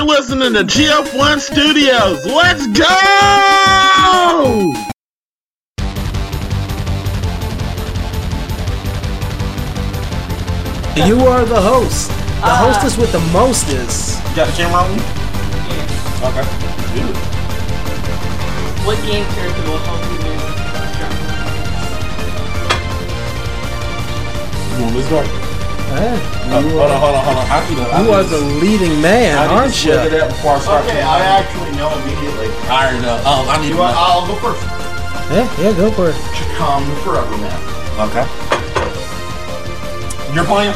You're listening to GF1 Studios. Let's go! You are the host. The ah. hostess with the mostest. You got the camera on you? Okay. Good. What game character will help you win? You want this guy? Hey, you hold on, are, hold on, hold on. I need to. I you are the leading man, I aren't to split it you? before I start. Okay, I actually know immediately. I already know. Um, I need You to. want, I'll go first. Yeah, yeah, go for it. Chakan the Forever Man. Okay. You're playing?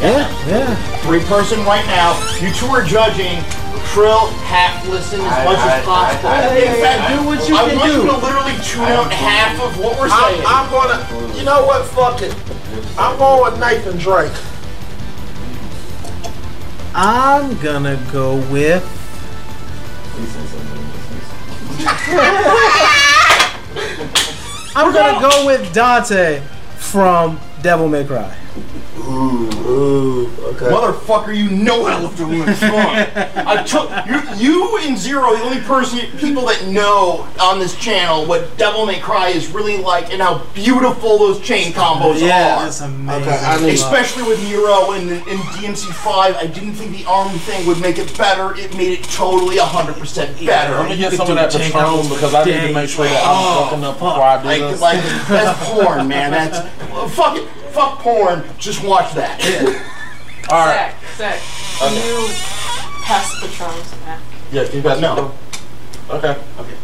Yeah, yeah. Three person right now. You two are judging. Trill, half listen as I- much I- as possible. I- I- In fact, I- do what you I can want do. you to literally tune out half of what we're I'm, saying. I'm gonna, you know what? Fuck it. I'm going with Nathan Drake. I'm gonna go with. I'm gonna go with Dante from Devil May Cry. Ooh, okay. Motherfucker, you know how to win this song. I took you, you and Zero, the only person, people that know on this channel what Devil May Cry is really like and how beautiful those chain combos are. amazing. Okay, I need- Especially with Nero and in DMC five, I didn't think the arm thing would make it better. It made it totally hundred percent better. Let me get could some do of that tank Patron combos because I need to make sure that I'm oh, fucking up before I do Like, this. like that's porn, man. That's well, fuck it. Fuck porn. Just watch that. All right. Zach, Zach, can you pass the patrons back? Yeah, you got No. Okay. Okay.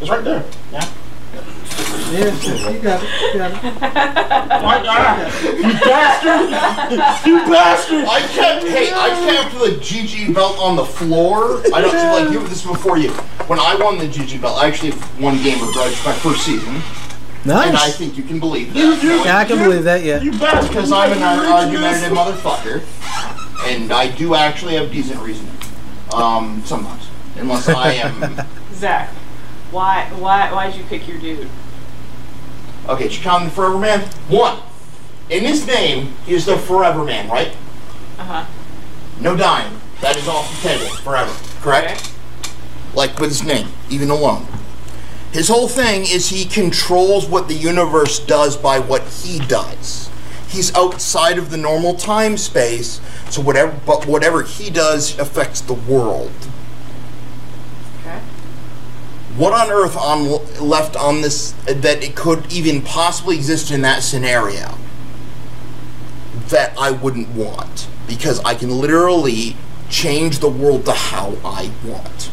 It's right there. Yeah. Yeah, you got it. You got it. My God. You bastard! you bastard! I kept hey, I kept the GG belt on the floor. I don't like you this before you. When I won the GG belt, I actually won Gamer Grudge my first season, and I think you can believe that. Yeah, I can believe that. Yeah. You bastard! Because I'm an argumentative motherfucker, and I do actually have decent reasoning. Um, sometimes, unless I am. Zach, why, why, why'd you pick your dude? Okay, Chakan the Forever Man. One, in his name is the Forever Man, right? Uh huh. No dying. That is off the table forever. Correct. like with his name, even alone. His whole thing is he controls what the universe does by what he does. He's outside of the normal time space, so whatever but whatever he does affects the world. Okay. What on earth on left on this that it could even possibly exist in that scenario that I wouldn't want because I can literally change the world to how I want.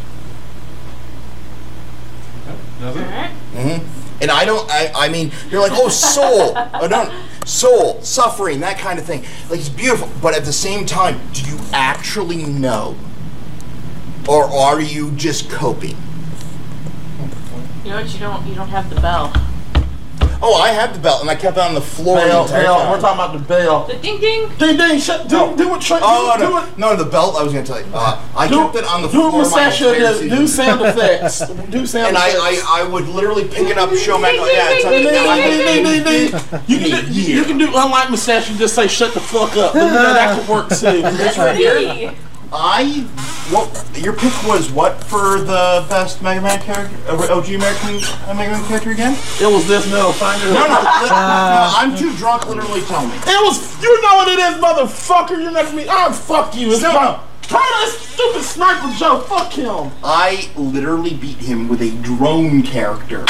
Alright. hmm And I don't. I, I mean, you're like, oh, soul. oh, no, soul, suffering, that kind of thing. Like it's beautiful, but at the same time, do you actually know, or are you just coping? You know what? You don't. You don't have the bell. Oh, I have the belt, and I kept it on the floor. Bell, entire bell. We're talking about the bell. The ding ding. Ding ding. Shut. Do, No. do what. Tra- Oh do, no, do it. no, the belt. I was gonna tell you. Uh, I Do, kept it on the do floor. what my Sasha does. season. Do sound effects. Do sound And I, effects. I, I would literally pick it up, show my. Ding, Yeah, it's ding, like- ding, Ding, ding, ding, ding. You can do, you can do unlike Musashi, just say shut the fuck up. That could work too. That's me. I what your pick was what for the best Mega Man character, uh, OG American uh, Mega Man character again? It was this middle finger. No, no, no, I'm too drunk. Literally, tell me. It was. You know what it is, motherfucker. You're next to me. Oh, fuck you. It's No, my. Try that stupid sniper Joe. Fuck him. I literally beat him with a drone character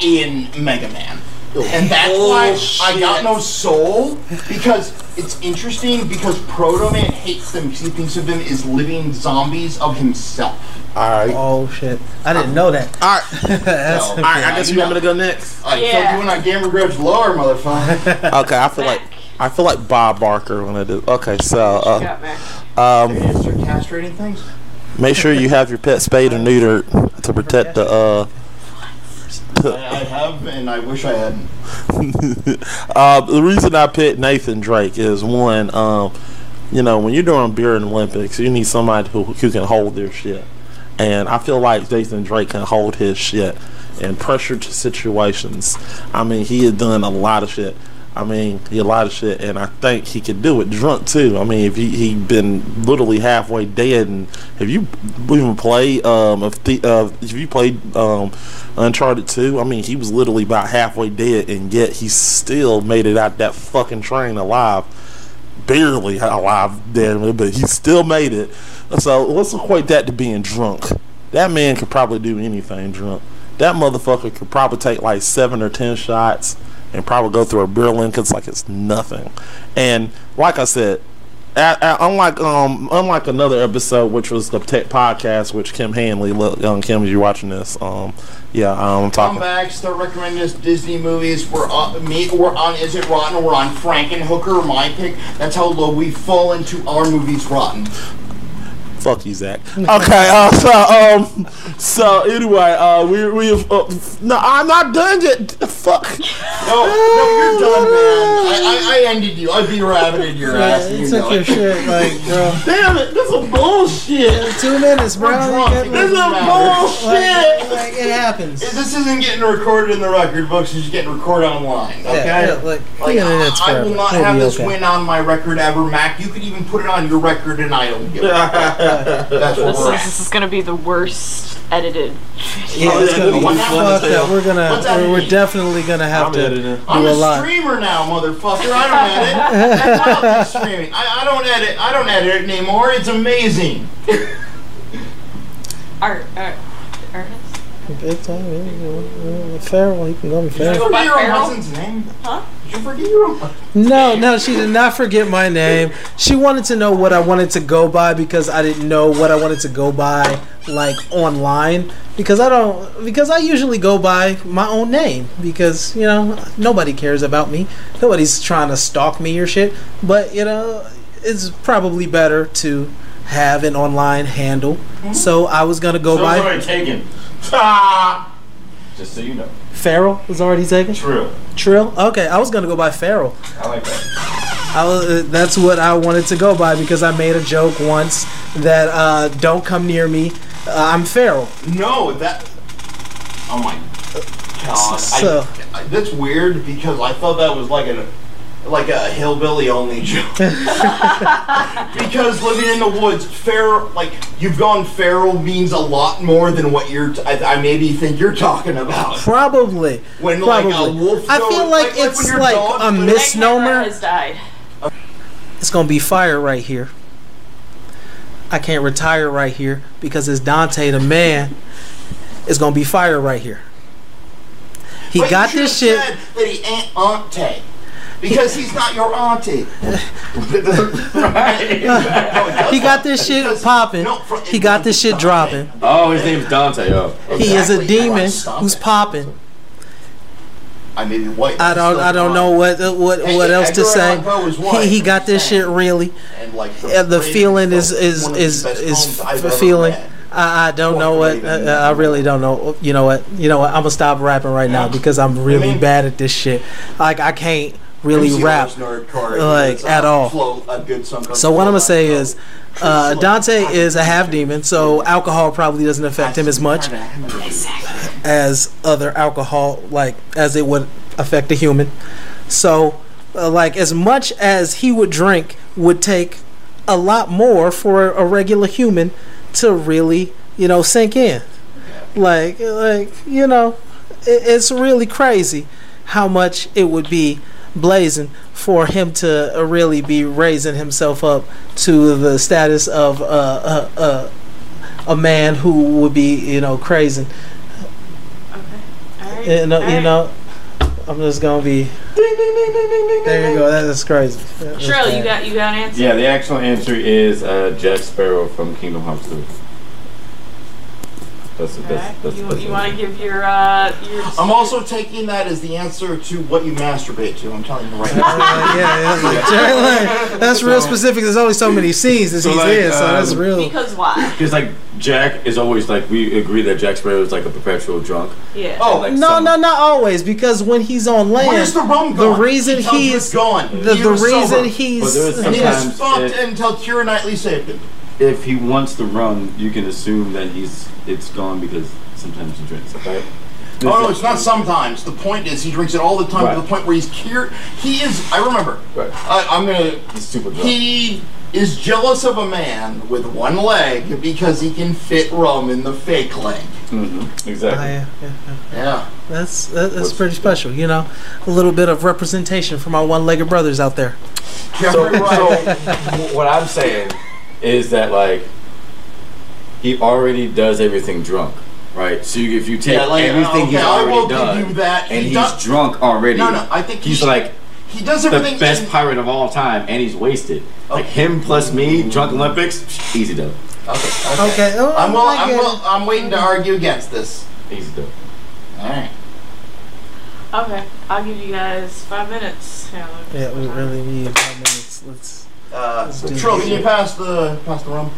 in Mega Man. And that's why I got no soul because it's interesting because Proto Man hates them because he thinks of them as living zombies of himself. All right. Oh shit! I didn't know that. All right. That's So, All right. I guess you want me to go next. I Yeah. yeah. doing on Gamer Grudge lower, motherfucker. Okay. I feel like I feel like Bob Barker when I do. Okay. So uh, got, Mac? um, You start castrating things. make sure you have your pet spayed or neutered to protect the uh. I, I have, and I wish I hadn't. uh, the reason I picked Nathan Drake is one, um, you know, when you're doing beer the Olympics, you need somebody who, who can hold their shit. And I feel like Nathan Drake can hold his shit in pressure situations. I mean, he had done a lot of shit. I mean, he a lot of shit, and I think he could do it drunk too. I mean, if he he been literally halfway dead, and if you even play um if the uh, if you played um Uncharted two, I mean, he was literally about halfway dead, and yet he still made it out that fucking train alive, barely alive, damn it, but he still made it. So let's equate that to being drunk. That man could probably do anything drunk. That motherfucker could probably take like seven or ten shots and probably go through a beer Lincoln's like it's nothing. And like I said, a- a- unlike um unlike another episode which was the tech podcast, which Kim Hanley, look, young Kim, you're watching this, um, yeah, um, I'm Come talking. back, start recommending us Disney movies. We're on me. We're on Is It Rotten? We're on Frankenhooker, my pick. That's how low we fall into our movies rotten. Fuck you, Zach. Okay, uh, so um, so anyway, uh, we we uh, no, I'm not done yet. Fuck. No, no, you're done, man. I, I, I ended you. I be-rabbited your ass. and you you took your shit, like, bro. Damn it, this is bullshit. Two minutes, bro. We're drunk. You It got- This is bullshit. like, like, it happens. This isn't getting recorded in the record books. It's just getting recorded online. Okay. Yeah, yeah, like, Like, I, I will not We'll have this okay. win on my record ever, Mac. You could even put it on your record, and I don't give a fuck. That's what This we're is, at. this is gonna be the worst edited. Yeah, it's gonna be What happened? fucked up. We're gonna, we're, we're definitely gonna have I'm to editing. do I'm a a lot. streamer now, motherfucker. I don't edit. That's not streaming. I, I don't edit. I don't edit anymore. It's amazing. Art, art, Ernest? Big time, yeah, yeah, yeah. Uh, Farrell, he can go me Did you by forget your Farrell? husband's name? Huh? Did you forget your No, no, she did not forget my name. She wanted to know what I wanted to go by because I didn't know what I wanted to go by like online because I don't because I usually go by my own name because you know nobody cares about me. Nobody's trying to stalk me or shit. But you know it's probably better to have an online handle. So I was gonna go So by it's already taken. Ah! Just so you know. Farrell was already taken. True. Trill. Okay, I was gonna go by Farrell. I like that. I was, uh, that's what I wanted to go by because I made a joke once that uh, don't come near me. Uh, I'm Farrell. No, that. Oh my god. So- I, I, that's weird because I thought that was like a like a hillbilly only joke. because living in the woods, feral like you've gone feral means a lot more than what you're. T- I, I maybe think you're talking about. Probably. When Probably. like a wolf. I feel like when it's your like a Misnomer? Has died. It's gonna be fire right here. I can't retire right here because it's Dante the man. It's gonna be fire right here. He But got should this shit. said that he ain't auntie. Because he's not your auntie. He got this shit popping. no, for- He got this shit dropping. Oh, his name's Dante. Oh. He is a demon who's popping. I may be white. I don't. I don't know what what Hey, what else to say. Allan Poe was white, He, he got this I'm shit really. And like Yeah, the feeling is Folk is one of the is is f- feeling. read. I, I don't know what. Uh, I really don't know. You know what? You know what? I'm gonna stop rapping right now because I'm really bad at this shit. Like I can't really MC rap. loves Nerd Card, like, at uh, all. flow- a good song called So what I'm gonna say is, uh, Dante is a half demon, so alcohol probably doesn't affect him as much as other alcohol, like as it would affect a human. So, uh, like as much as he would drink, would take a lot more for a regular human to really, you know, sink in. Like, like you know, it, it's really crazy how much it would be blazing for him to uh, really be raising himself up to the status of uh, uh, uh, a man who would be, you know, crazy. Okay, Alright. You know, you alright. know, I'm just gonna be. There you go. That is crazy. That is Shrill, you got you got an answer? Yeah, the actual answer is uh, Jack Sparrow from Kingdom Hearts 2. That's that's Alright. that's. You, you want to give your uh your? I'm also taking that as the answer to what you masturbate to. I'm telling you right now. Uh, yeah, yeah, like, like, that's real specific. There's only so many scenes that So, he's like, in, so that's um, real. because why? Because like Jack is always like we agree that Jack Sparrow is like a perpetual drunk. Yeah. Oh, Like No, some- no, not always. Because when he's on land, Where's the rum gone? the reason He tells you he's it's gone. the, He the reason sober. But he's there is he Sometimes was fucked it- until Keira Knightley saved him. If he wants to run, you can assume that he's it's gone because sometimes he drinks, right? Oh no, it's not sometimes. The point is he drinks it all the time Right. to the point where he's cured. He is. I remember. Right. I, I'm gonna. He's super drunk. He is jealous of a man with one leg because he can fit rum in the fake leg. Mm-hmm. Exactly. I, yeah, yeah. Yeah. That's that, that's pretty special, you know. A little bit of representation for my one-legged brothers out there. So, so what I'm saying is that like he already does everything drunk, right? So you, if you take Yeah, like, everything okay, he's already give done, you that. and He he's does- drunk already. No, no, I think he's he- like he does the everything. best in- pirate of all time, and he's wasted. Like him plus me, drunk Olympics, easy done, Okay. Okay. Okay, oh, I'm, will, I I'm, get will, it. I'm waiting to argue against this. easy done. All right. Okay, I'll give you guys five minutes. Yeah, Yeah, we really need five minutes. Let's. Uh, do Trill, can you pass the pass the rum?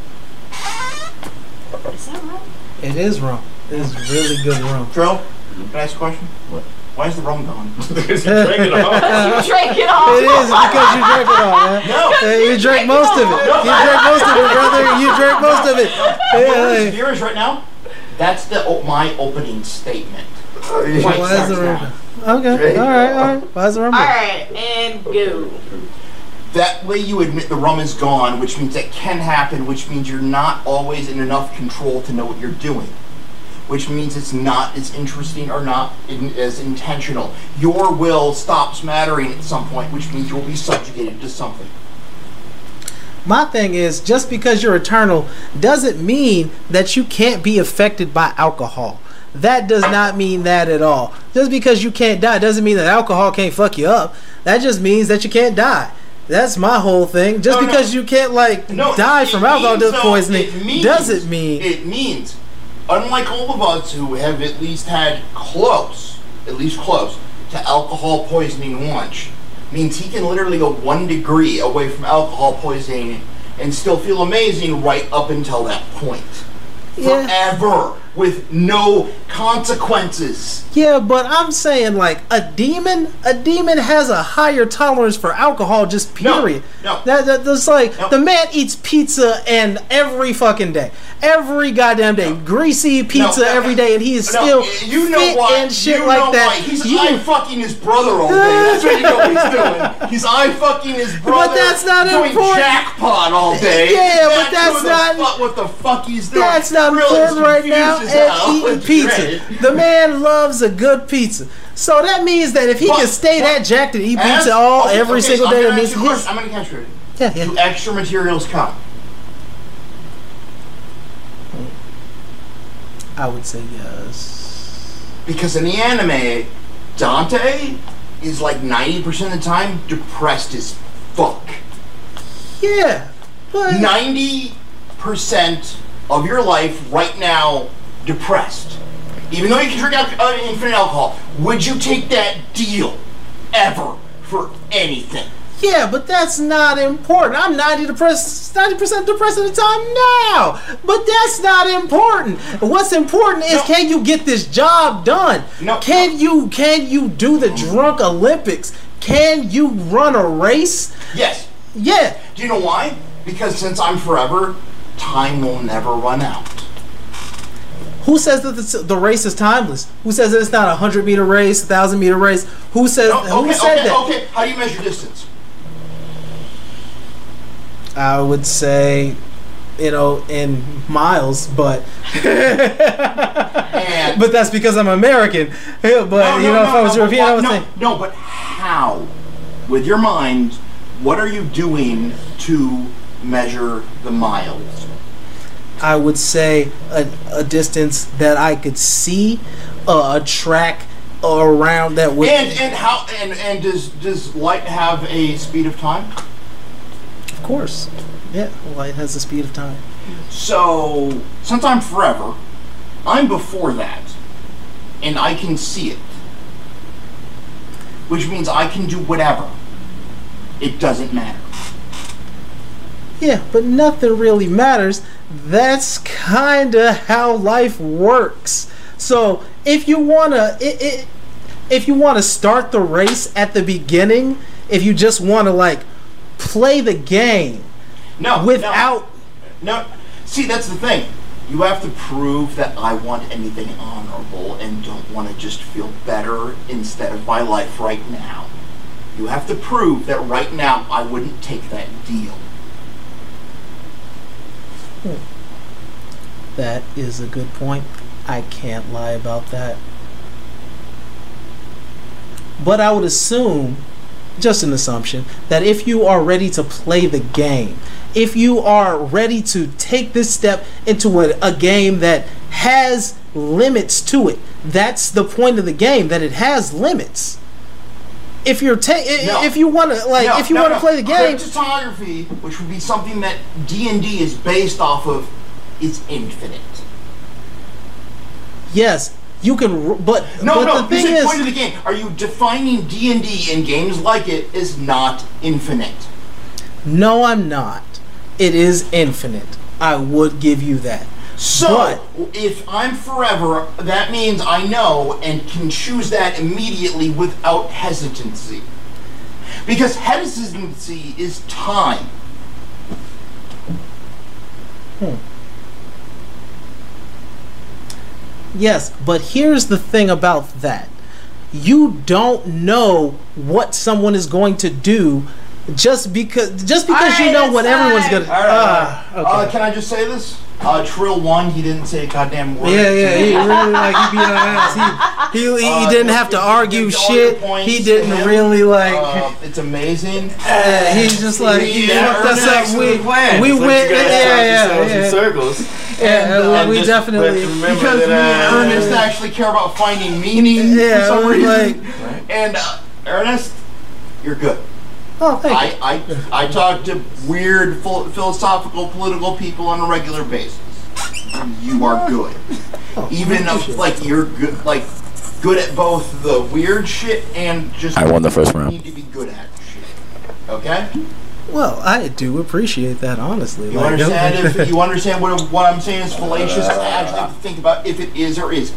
Is that right? It is rum. It is really good rum. Trill, can I ask a question? What? Why is the rum gone? Because you drank it all. you drank it all. It is because you drank it all, man. No. Hey, you drank most of it. You drank most of it, brother. You drank most of it. Here Yeah, is- right now. That's the o- my opening statement. hey. Fight Why is the rum? now. Okay, all right, all right. Why is the rum? All good? and go. That way you admit the rum is gone, which means that can happen, which means you're not always in enough control to know what you're doing. Which means it's not as interesting or not in, as intentional. Your will stops mattering at some point, which means you'll be subjugated to something. My thing is, just because you're eternal doesn't mean that you can't be affected by alcohol. That does not mean that at all. Just because you can't die doesn't mean that alcohol can't fuck you up. That just means that you can't die. That's my whole thing. Just No, no. because you can't like No, die from alcohol means, poisoning it means- doesn't mean It means, unlike all of us who have at least had close, at least close, to alcohol poisoning once, means he can literally go one degree away from alcohol poisoning and still feel amazing right up until that point. Yeah. Forever. With no consequences. Yeah, but I'm saying like a demon, a demon has a higher tolerance for alcohol. Just period. no. That, that that's like No. the man eats pizza and every fucking day, every goddamn day, greasy pizza No, every day, and he is No, still you know fit why? and shit you like know that. Why. He's You- eye fucking his brother all day. That's what you know he's doing. He's eye fucking his brother. But that's not doing important. jackpot all day. Yeah, but that's not- what the fuck he's doing? That's not Really important right now. And eating It's pizza. great. The man loves a good pizza. So that means that if he But- can stay but- that jacked and eat pizza all okay, every okay, single so day, that means ask you his question. I'm gonna catch you. yeah yeah. Do extra materials count? I would say yes. Because in the anime, Dante is like 90% of the time depressed as fuck. Yeah, but 90% of your life right now depressed. Even though you can drink al- uh, infinite alcohol, would you take that deal ever for anything? Yeah, but that's not important. I'm 90 depressed, 90% depressed at the time now. But that's not important. What's important is No. can you get this job done? No. Can you can you do the drunk Olympics? Can you run a race? Yes. Yeah. Do you know why? Because since I'm forever, time will never run out. Who says that the, the race is timeless? Who says that it's not a 100 meter race, a 1,000 meter race? Who says No, who okay, said okay, that? okay. How do you measure distance? I would say you know in miles, but but that's because I'm American. But No, you no, know, no, if I was no, European, I would no, say no. But how? With your mind, what are you doing to measure the miles? I would say a, a distance that I could see, uh, a track around that would. And and how and and does does light have a speed of time? of course, yeah, light has a speed of time. So since I'm forever, I'm before that, and I can see it, which means I can do whatever. It doesn't matter. Yeah, but nothing really matters. That's kind of how life works. So if you wanna, it, it, if you wanna start the race at the beginning, if you just wanna like play the game No, without no. no. See, that's the thing. You have to prove that I want anything honorable and don't want to just feel better instead of my life right now. You have to prove that right now I wouldn't take that deal. That is a good point. I can't lie about that. But I would assume, just an assumption, that if you are ready to play the game, if you are ready to take this step into a, a game that has limits to it, that's the point of the game, that it has limits. If you're ta- No. if you want to like No, if you no, want to play the game, Cryptography, which would be something that D and D is based off of, is infinite. yes, you can. But No, but no. the thing is, point of the game. Are you defining D and D and games like it is not infinite? No, I'm not. It is infinite. I would give you that. So, But- if I'm forever, that means I know and can choose that immediately without hesitancy. Because hesitancy is time. Hmm. Yes, but here's the thing about that. You don't know what someone is going to do just because just because you know what everyone's time. gonna. All right, Ah, all right. Uh, okay. can I just say this? Uh, Trill one, he didn't say a goddamn word. yeah, yeah, he really like he beat our ass. He he, he, he Uh, didn't have to argue give all your shit. He didn't him. really like. Uh, it's amazing. uh, he's just like he fucked us up. We plan. we It's went you guys yeah talk yeah in yeah. circles. yeah And, we just- definitely. but remember Because me that, and uh, Ernest actually care about finding meaning Yeah, for some reason. like- and uh, Ernest, you're good. Oh, thank you. I, I, I talk to weird phil- philosophical, political people on a regular basis. You are good. Oh, Even if, like you're good, like good at both the weird shit and just. I won the first round. Need to be good at shit. Okay. Well, I do appreciate that honestly. You Like, understand? If you understand what what I'm saying is fallacious, I actually have to think about if it is or isn't.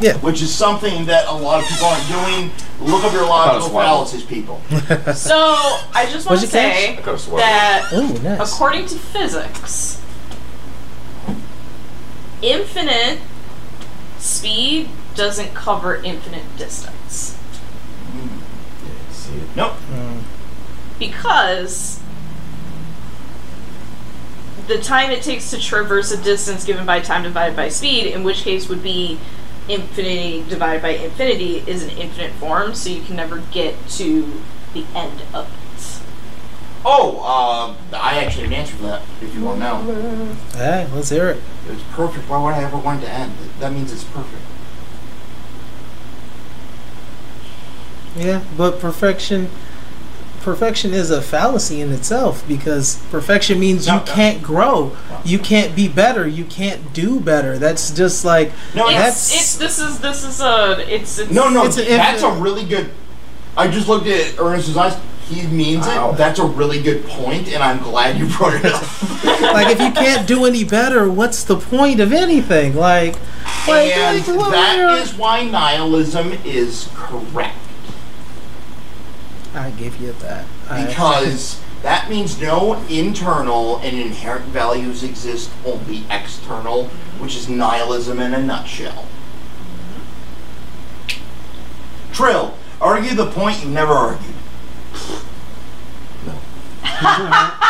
Yeah. Which is something that a lot of people aren't doing. Look up your logical swallow. fallacies, people. So I just want to say I could've sworn. that Oh, nice. according to physics, infinite speed doesn't cover infinite distance mm. Nope. because the time it takes to traverse a distance given by time divided by speed, in which case would be infinity divided by infinity, is an infinite form, so you can never get to the end of it. Oh, uh, I actually have an answer for that. If you want to know, Hey, let's hear it. it's perfect. Why would I ever want it to end? That means it's perfect. Yeah, but perfection perfection is a fallacy in itself because perfection means No, you no. can't grow. You can't be better. You can't do better. That's just like No, It's, that's it's this is this is a it's, it's No, no, It's an that's a really good. I just looked at Ernest's eyes. He means Wow. it. That's a really good point, and I'm glad you brought it up. like if you can't do any better, what's the point of anything? Like like, and like well, that you're- is why nihilism is correct. I give you that. Because that means no internal and inherent values exist, only external, which is nihilism in a nutshell. Trill, argue the point you've never argued. No, I'm not.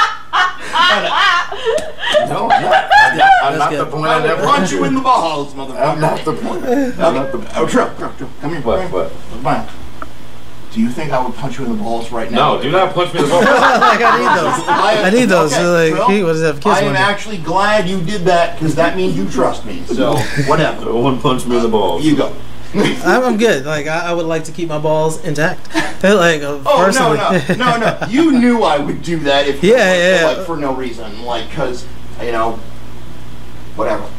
I'm not, I'm not the point. I I never punch you in the balls, motherfucker. I'm not the point. I'm not the Oh, Trill, Trill, Trill, come here. What, come here. what? Come on. Do you think I would punch you in the balls right now? No, do not punch me in the balls. like I need those. I need those. Okay, like, Trill, he was have kids I am one actually glad you did that because that means you trust me. So whatever. No one punch me in the balls. You go. I'm, I'm good. Like I, I would like to keep my balls intact. like uh, Oh personally. no no no no! You knew I would do that if Yeah, like, yeah, like yeah. for no reason, like because you know, whatever.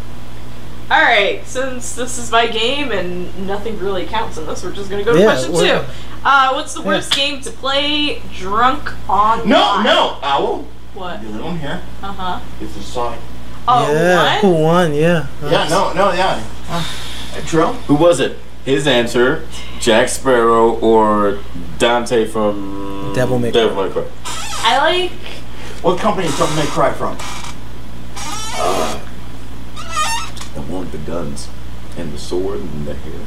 All right, since this is my game and nothing really counts in this, we're just gonna go to Yeah, question two. Uh, what's the worst game to play drunk on No no, owl. What? Your little one here. Uh huh. It's a side. Oh, yeah. what? Who won? Yeah. Yeah no no yeah. Uh, Trill. Who was it? His answer: Jack Sparrow or Dante from Devil May Cry. Devil May Cry. I like. What company is Devil May Cry from? With the guns and the sword and the hair.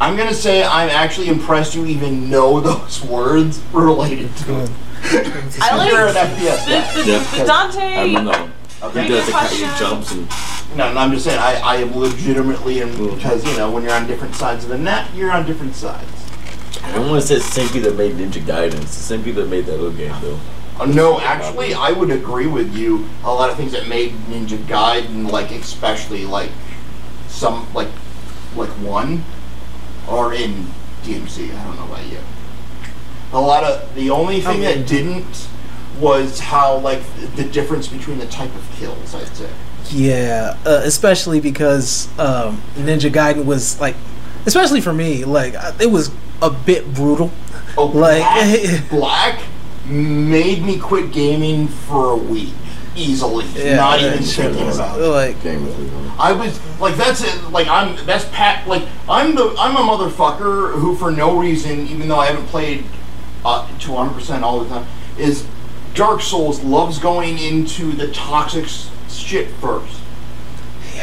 I'm gonna say I'm actually impressed you even know those words related to it. I like You're an the, FPS guy. the, Yeah. the Dante. I don't know. Okay. He does the kind Question. he jumps and No, no, I'm just saying I, I am legitimately and because you know when you're on different sides of the net, you're on different sides. I don't want to say it's the same people that made Ninja Gaiden. It's the same people that made that little game though. Uh, no, actually, I would agree with you. A lot of things that made Ninja Gaiden, like especially like some like like one, are in DMC. I don't know about you. A lot of the only thing mean- that didn't was how like the difference between the type of kills. I'd say. Yeah, uh, especially because um, Ninja Gaiden was like, especially for me, like it was a bit brutal. Oh, Like- black, black made me quit gaming for a week easily. Yeah, not even sure. thinking about it. Like, Game was really. I was like, that's it. Like, I'm that's pat. Like, I'm the I'm a motherfucker who, for no reason, even though I haven't played uh, to 100 percent all the time, is Dark Souls loves going into the toxic shit first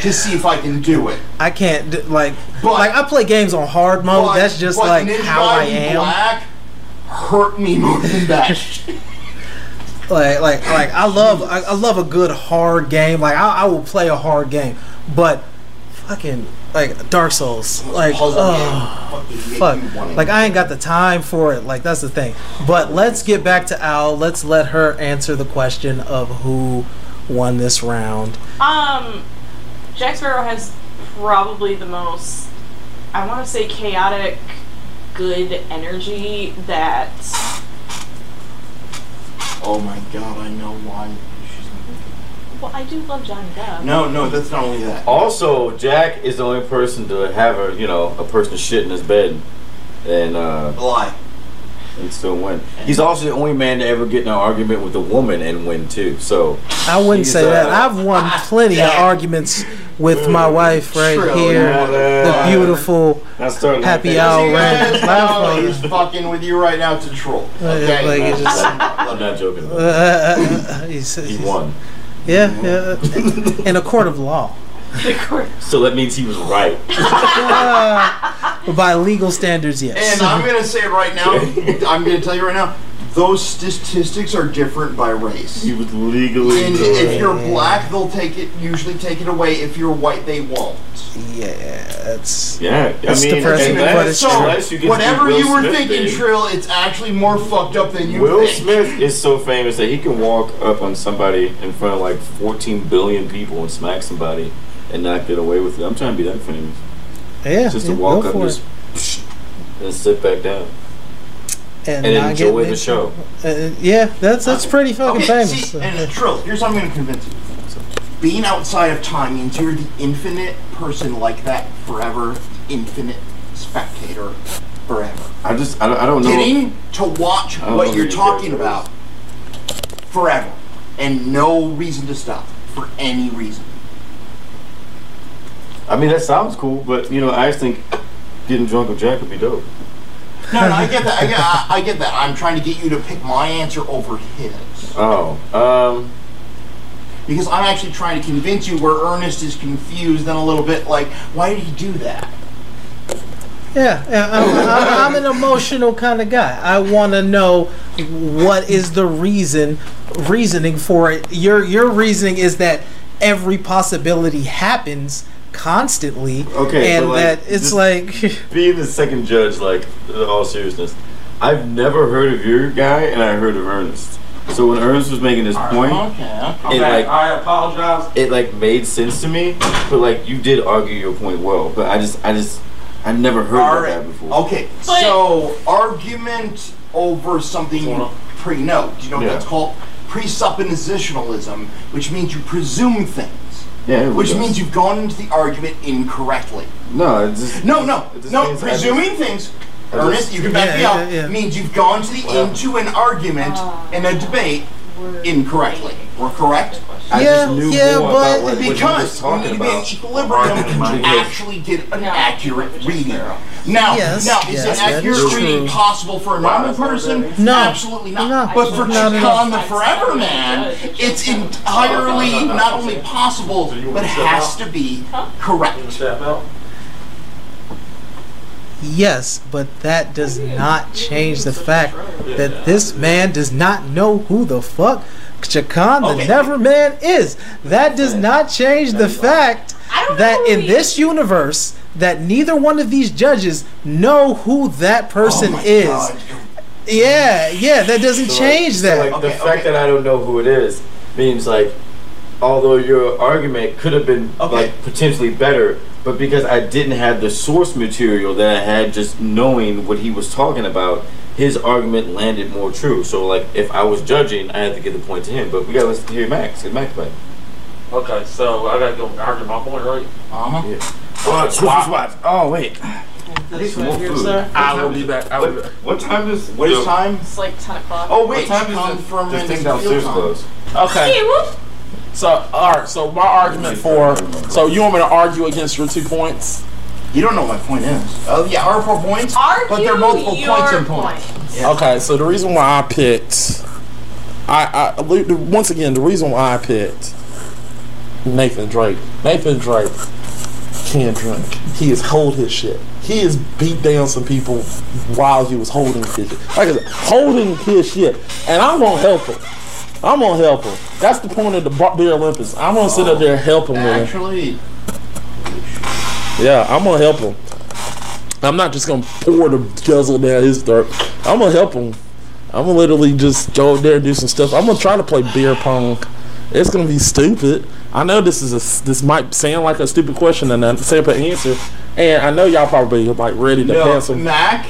to see if I can do it. I can't d- like, But- like I play games on hard mode. But- That's just but like Ninja how I am. Black hurt me more than that. Like, like, like I love, I, I love a good hard game. Like I, I will play a hard game, but fucking like Dark Souls, like, oh. game. Fucking make fuck. Like i ain't got the time for it. Like that's the thing. But let's get back to al. Let's let her answer the question of who won this round. Um, Jack Sparrow has probably the most, I want to say, chaotic, good energy that. Oh my god, I know why. she's- Well, I do love Johnny Depp. No, no, that's not only that. Also, Jack is the only person to have a you know a person shit in his bed, and uh, Lie. And still win. He's also the only man to ever get in an argument with a woman and win too. So i wouldn't He's, say that uh, i've won plenty of arguments with my wife right True. here the beautiful Happy like hour rant. guys he's fucking with you right now to troll. Okay? like, just- I'm not joking. uh, he's, He won, yeah yeah in a court of law so that means he was right. uh, by legal standards yes And I'm gonna say it right now. I'm gonna tell you right now. Those statistics are different by race. He was legally. And correct. if you're black, they'll take it. Usually take it away. If you're white, they won't. yeah it's Yeah, I It's mean, depressing, unless- but it's So true. you whatever you were Smith, thinking, baby. Trill, it's actually more fucked up than you Will think. Smith is so famous that he can walk up on somebody in front of like 14 billion people and smack somebody and not get away with it. I'm trying to be that famous. yeah Just to yeah, walk go up for and it. just and sit back down and, and not enjoy get the show. Uh, yeah, that's that's pretty fucking Okay, famous. see, and Trill, here's how I'm going to convince you. Being outside of time means you're the infinite person like that forever, infinite spectator forever. I just, I don't, I don't know. Getting to watch I don't know what you're talking about forever, and no reason to stop for any reason. I mean, that sounds cool, but you know, I just think getting drunk with Jack would be dope. No, no, I get that. I get, I, I get that. I'm trying to get you to pick my answer over his. Oh, um, Because I'm actually trying to convince you where Ernest is confused and a little bit like, why did he do that? Yeah, yeah I'm, I'm, I'm an emotional kind of guy. I want to know what is the reason, reasoning for it. Your your reasoning is that every possibility happens constantly, Okay, and like, that it's like being the second judge, like, in all seriousness, I've never heard of your guy, and I heard of Ernest. So when Ernest was making his point, Okay. it like I apologize. it like made sense to me, but like you did argue your point well. But I just, I just, I never heard All of that before. Okay, But- so argument over something you pre know. Do you know what Yeah. that's called? Presuppositionalism, which means you presume things. Yeah, Which does. means you've gone into the argument incorrectly. no, it's just No, no, it just no. means I just- Presuming things, just- Ernest, you can back Yeah, me up. yeah. Means you've gone to the Well- into an argument Ah. in a debate incorrectly. We're correct. I Yeah, just knew yeah, more but about what, what Because you talking need to be in about. equilibrium to Because- actually get an accurate reading. Now, Yes, now is yes, an accurate is reading true. possible for a normal person? No. absolutely not. No. But for Not. Chakan the Forever Man, it's entirely not only possible but has to be correct. Yes, but that does not change the fact that this man does not know who the fuck Chakan the Okay. Neverman is. That does not change the fact that in this universe that neither one of these judges know who that oh person Oh is. God. Yeah, yeah, that doesn't So, change so, that. like, the Okay, fact that I don't know who it is means like, although your argument could have been Okay. like potentially better, but because I didn't have the source material that I had, just knowing what he was talking about, his argument landed more true. So like, if I was judging, I had to give the point to him. But we gotta listen to hear Max. Get Max back. Okay, so I gotta go argue my point, right? Uh-huh. Oh wait. More food. I will be back. I will be back. What time is What is time? It's like 10 o'clock. Oh wait, What time Chakan is from the, the thing downstairs Time. close? Okay. So, alright, so my argument for. So, you want me to argue against your two points? You don't know what my point is. Oh yeah, our four points, Argue but they're multiple your points and points. point. Okay, so the reason why I picked. I, I once again the reason why I picked Nathan Drake. Nathan Drake can't drink. He has hold his shit. He has beat down some people while he was holding his shit. Like I said, holding his shit, and I'm gonna help him. I'm gonna help him. That's the point of the Bar- Beer Olympics. I'm gonna sit up oh, there and help him with it. Yeah, I'm gonna help him. I'm not just gonna pour the guzzle down his throat. I'm gonna help him. I'm gonna literally just go there and do some stuff. I'm gonna try to play beer pong. It's gonna be stupid. I know this is a this might sound like a stupid question and a simple answer, and I know y'all probably like ready to no, pass him. Mac.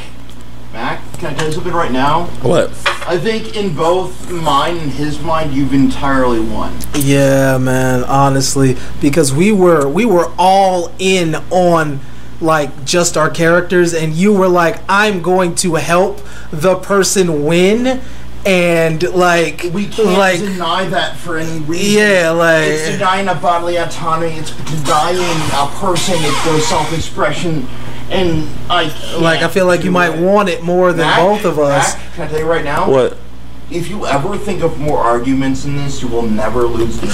Mac, can I tell you something right now? What? I think in both mine and his mind, you've entirely won. Yeah, man, honestly, because we were we were all in on like just our characters and you were like I'm going to help the person win and like We can't like deny that for any reason. yeah, like It's denying a bodily autonomy. It's denying a person its their self-expression, and I can't like I feel like you do might it. want it more than Mac, both of us. Mac, can I tell you right now? What? If you ever think of more arguments in this, you will never lose the.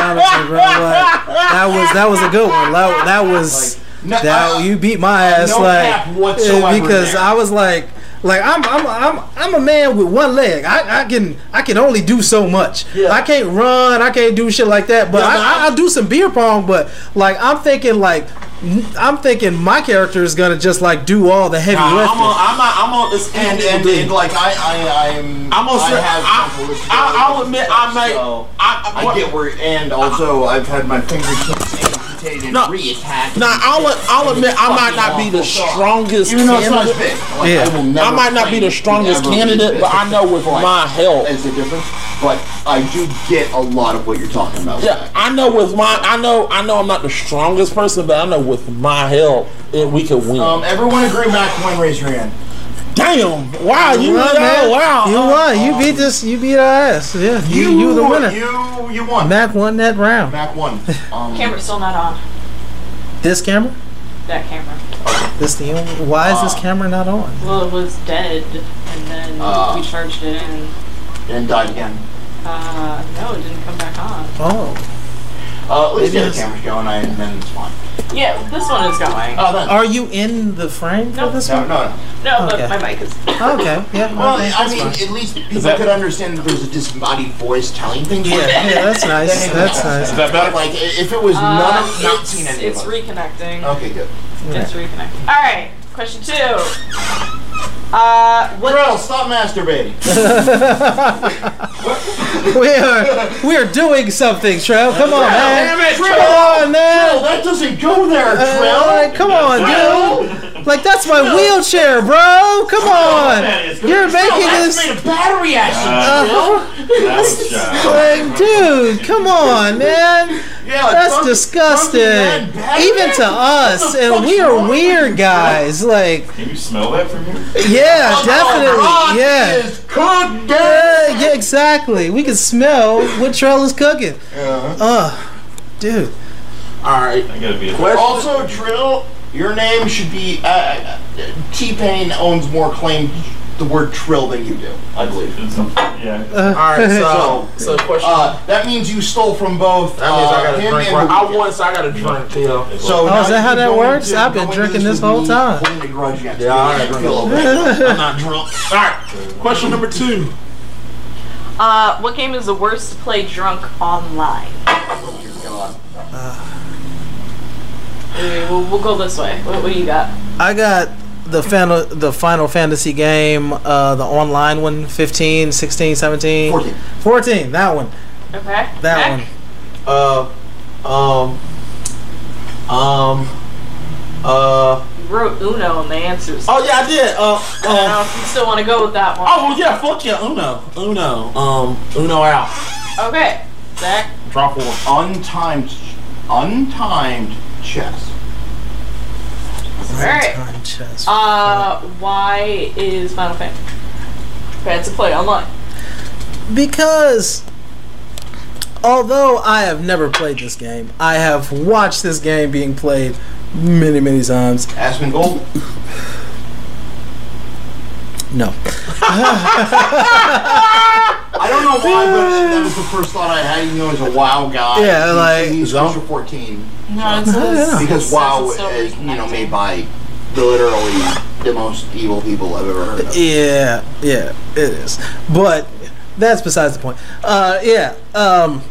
Honestly, bro, like, that was that was a good one. That, that was No, that uh, you beat my ass no like cap whatsoever because there. I was like like I'm I'm I'm I'm a man with one leg. I, I can I can only do so much. Yeah. I can't run. I can't do shit like that. But Yeah, I, but I, I'll do some beer pong. But like I'm thinking like I'm thinking my character is gonna just like do all the heavy Nah, I'm lifting. on. I'm not. I'm on this. and, and, and like I I I'm I'm gonna I say. have I, some I, I'll admit. I may. So, I, I get where, and also I've had my fingertips amputated and No. reattached. Now I'll I'll admit I might not be the strongest Even though it's not as candidate. Like, Yeah. I, will never I might not be the strongest candidate, but I know with Like, my help. There's a difference, but I do get a lot of what you're talking about. Yeah, I know with my I know I know I'm not the strongest person, but I know with my help it, we could win. Um, everyone agree Mac win, raise your hand. Damn! Wow, you won, oh, man. wow! You uh, won. You beat this. You beat our ass. Yeah, you you, the winner. You you won. Mac won that round. Mac won. Um, Camera's still not on. This camera. That camera. This the only. Why is this Uh, camera not on? Well, it was dead, and then Uh. we charged it in. and died again. Uh, no, it didn't come back on. Oh. Uh, at least Maybe get the it's- cameras going, and then it's fine. Yeah, this one is going. Oh, then. Are you in the frame for Nope. this no, one? no, no. No, Okay. but my mic is. Okay, yeah. Well, okay, I that's mean, fine. at least people that- could understand that there's a disembodied voice telling things. yeah, yeah, that's nice. Then- That's nice. Is that better? Like, i- if it was Uh, none of not it's, seen any it's us. reconnecting. Okay, good. It's reconnecting. All right, question two. Uh, what? Drill, stop masturbating. We are we are doing something, Trev. Come on, man. Damn it, Come on, Trill, man. that doesn't go there, Uh, like, come on, dude. Like that's my wheelchair, bro. Come on. You're Trill, making that's this. made of battery acid, Uh, Trill. That was shy. Like, dude, come on, man. Yeah, That's drunk- disgusting. drunken man, Even to us, and we are weird guys. Like, Can you smell that from here? Yeah, definitely, yeah. is cooked, Yeah, yeah, exactly. We can smell what Trell is cooking. Yeah. Ugh, dude. All right. I gotta be a Also, Trill, your name should be. Uh, uh, T Pain owns more claim to the word Trill than you do, I believe. Yeah. Uh, All right. So, so question. Uh, that means you stole from both. that means I uh, got to him drink. and Right. I weekend. won, so I got to drink. Theo. So Oh, is that how that works? I've been drinking this with whole time. Holding a grudge against Yeah, me. I I ain't feel drinking. okay. I'm not drunk. All right. Question number two. Uh, what game is the worst to play drunk online? God. Anyway, we'll, we'll go this way. What, what do you got? I got the final, the Final Fantasy game, uh, the online one, 15, 16, 17, 14. 14, that one. Okay. That Mac? one. Uh, um, um, uh. You wrote Uno in the answers. Oh yeah, I did. Uh, I don't know um. if you still want to go with that one. Oh well, yeah. Fuck yeah, Uno, Uno. Um, Uno out. Okay. Zach? Drop one. Untimed, untimed chess. Alright. Time chess. Uh, why is Final Fantasy bad to play online? because although I have never played this game, I have watched this game being played many, many times. Aspen Gold. No. I don't know why, but that was the first thought I had. You know, he's a WoW guy. Yeah, like- he's 14 No, it says, because it WoW it's is you know made by the literally the most evil people I've ever heard of. Yeah, yeah, it is. But that's besides the point. Uh, yeah, um,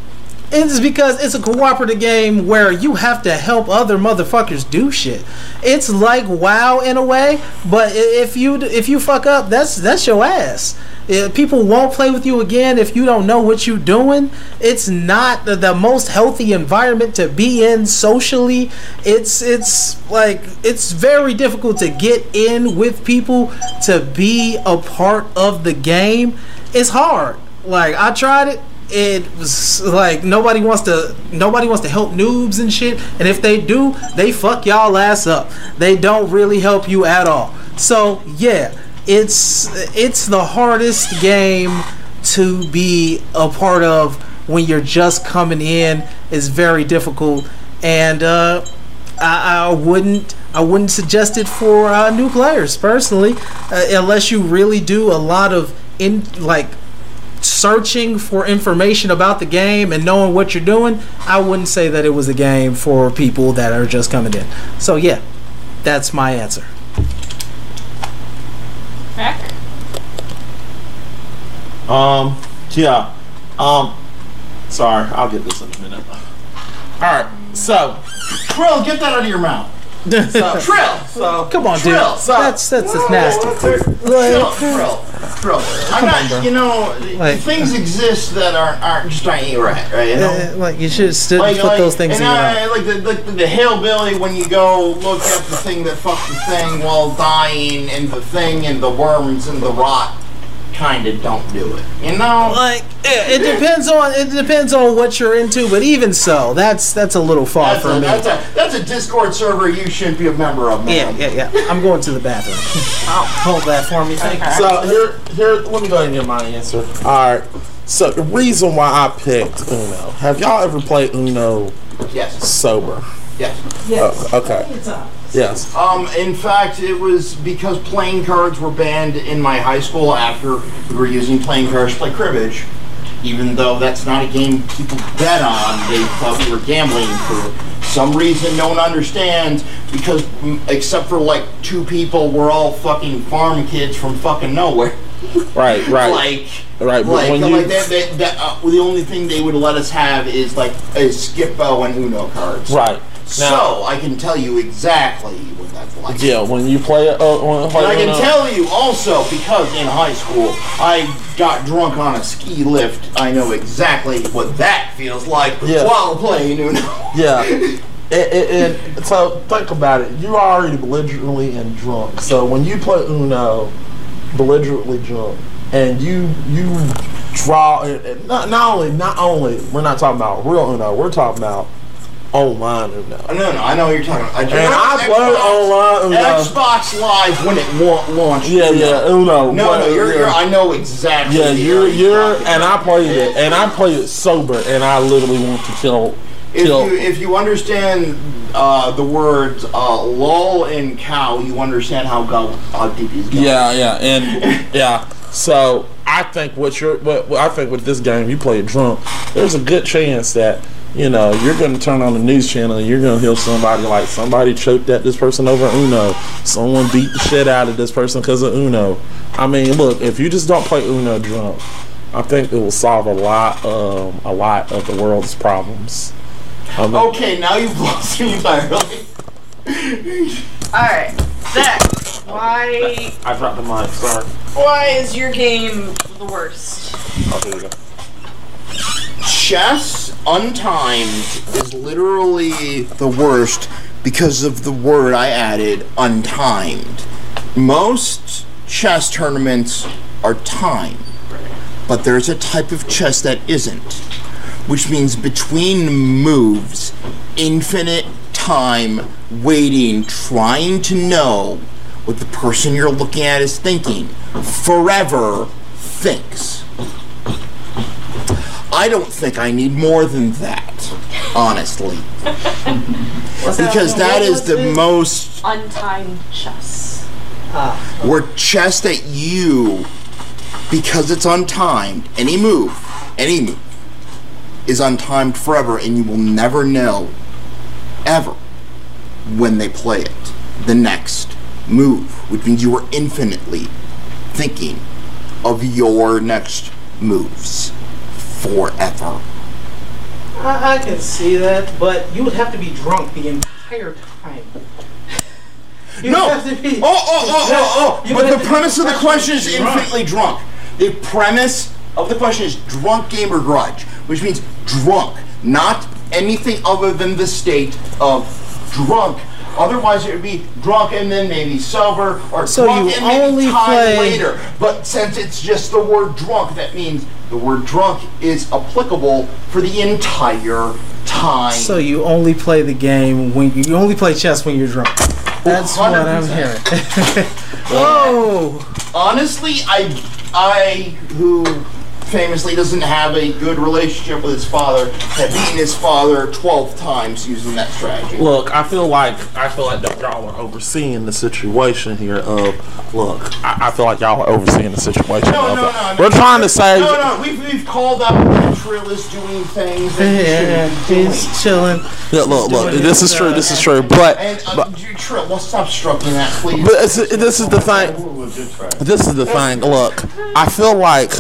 it's because it's a cooperative game where you have to help other motherfuckers do shit. It's like WoW in a way, but if you if you fuck up, that's that's your ass. Uh, People won't play with you again if you don't know what you're doing. It's not the, the most healthy environment to be in socially. It's it's like it's very difficult to get in with people to be a part of the game. It's hard. Like I tried it. It was like nobody wants to nobody wants to help noobs and shit. And if they do, they fuck y'all ass up. They don't really help you at all. So yeah, it's it's the hardest game to be a part of when you're just coming in. It's very difficult, and uh, I, I wouldn't I wouldn't suggest it for uh, new players personally, uh, unless you really do a lot of in like searching for information about the game and knowing what you're doing. I wouldn't say that it was a game for people that are just coming in. So yeah, that's my answer. Um, yeah. Um, sorry, I'll get this in a minute. All right. So, Trill, get that out of your mouth. so Trill. So, Come on, dude. Trill. That's that's just nasty. Trill, Trill, Trill. I'm not, you know, Like- things exist that aren't aren't just aren't right, right? You know. Uh, like you should still Like, put like, those things in your I, mouth. like the, the, the hillbilly when you go look at the thing that fucked the thing while dying, and the thing and the worms and the rot, kind of don't do it. You know. Like it, it depends on it depends on what you're into, but even so, that's that's a little far That's for a, me. that's a that's a Discord server you shouldn't be a member of, Yeah, man. yeah, yeah. I'm going to the bathroom. I'll oh. Hold that for me. Thank you. so here, here. Let me go ahead and get my answer. All right. So the reason why I picked Uno. Have y'all ever played Uno Yes, sober? yes. Oh, okay. Yes. Um, in fact, it was because playing cards were banned in my high school after we were using playing cards to play cribbage. Even though that's not a game people bet on, they thought we were gambling for some reason no one understands. Because mm, except for like two people, we're all fucking farm kids from fucking nowhere. Right. Right. Like, right. But like, when like that, that, that, uh, the only thing they would let us have is like a Skip-Bo and Uno cards. right So I can tell you exactly what that's like. yeah, when you play it, uh, when you And I can tell you also because in high school I got drunk on a ski lift. I know exactly what that feels like Yeah. while playing Uno. Yeah. And so think about it. You're already belligerently and drunk. So when you play Uno, belligerently drunk, and you you draw. Not, not only, not only, we're not talking about real Uno. We're talking about online Uno. No, no, I know what you're talking about. I And I played online Uno. Xbox Live when it wa- launched. Yeah, yeah, Uno. No, but- no, you're, you're, I know exactly. Yeah, you're you're and I played it and I played it sober and I literally want to kill If kill you if you understand uh, the words uh, "lol" and "cow," you understand how go how deep he's going. Yeah, yeah, and yeah. So I think what you're what, what I think with this game you play it drunk, there's a good chance that you know you're going to turn on the news channel and you're going to hear somebody like somebody choked at this person over Uno, someone beat the shit out of this person because of Uno. I mean, look, if you just don't play Uno drunk, I think it will solve a lot um, a lot of the world's problems. I mean, Okay, now you've lost me entirely. Alright, Zach, why I dropped the mic. Sorry. why is your game the worst? Oh, here we go. Chess untimed is literally the worst because of the word I added, untimed. Most chess tournaments are timed, but there's a type of chess that isn't, which means between moves, infinite time waiting, trying to know what the person you're looking at is thinking, forever thinks. I don't think I need more than that, honestly. because that is the most Untimed chess. Ah. where chess that you, because it's untimed, any move, any move, is untimed forever, and you will never know, ever, when they play it. The next move, which means you are infinitely thinking of your next moves forever. I, I can see that, but you would have to be drunk the entire time. You No. have to be. Oh, oh, oh, oh, oh. But the premise of the question is infinitely drunk. The premise of the question is drunk gamer grudge, which means drunk, not anything other than the state of drunk. Otherwise, it would be drunk and then maybe sober, or So drunk you and maybe only time play- later. But since it's just the word drunk, that means the word drunk is applicable for the entire time. So you only play the game when you, you only play chess when you're drunk. That's what I'm 100%. hearing. oh, honestly, I, I who famously doesn't have a good relationship with his father, have beaten his father twelve times using that strategy. Look, I feel like I feel like y'all are overseeing the situation here. Of look, I, I feel like y'all are overseeing the situation. No, of no, it. no. We're trying to say. No, no, we've, we've called out that Trill is doing things that he yeah, shouldn't doing. he's chilling. Look, look, look. doing This is true. uh, This is true. But, And uh, but, you- Trill, well, stop stroking that, please. but it's, this is the thing. This is the thing. Look, I feel like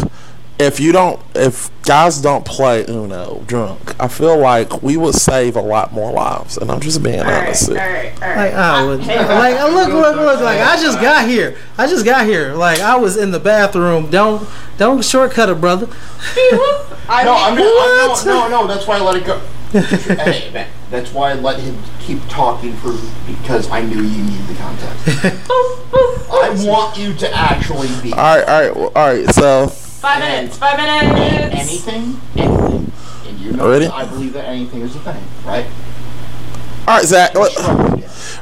if you don't, if guys don't play Uno drunk, I feel like we would save a lot more lives. And I'm just being Alright, honest. alright, alright. Like I would, like look, look, look, like I just got here. I just got here. Like I was in the bathroom. Don't, don't shortcut it, brother. I no, mean, I'm, What? I'm no, no, no. That's why I let it go. hey, man, that's why I let him keep talking for because I knew you need the context. I want you to actually be All right, all right, all right. So, Five minutes, five minutes. anything, anything, and you know Ready? I believe that anything is a thing, right? all right, Zach. let-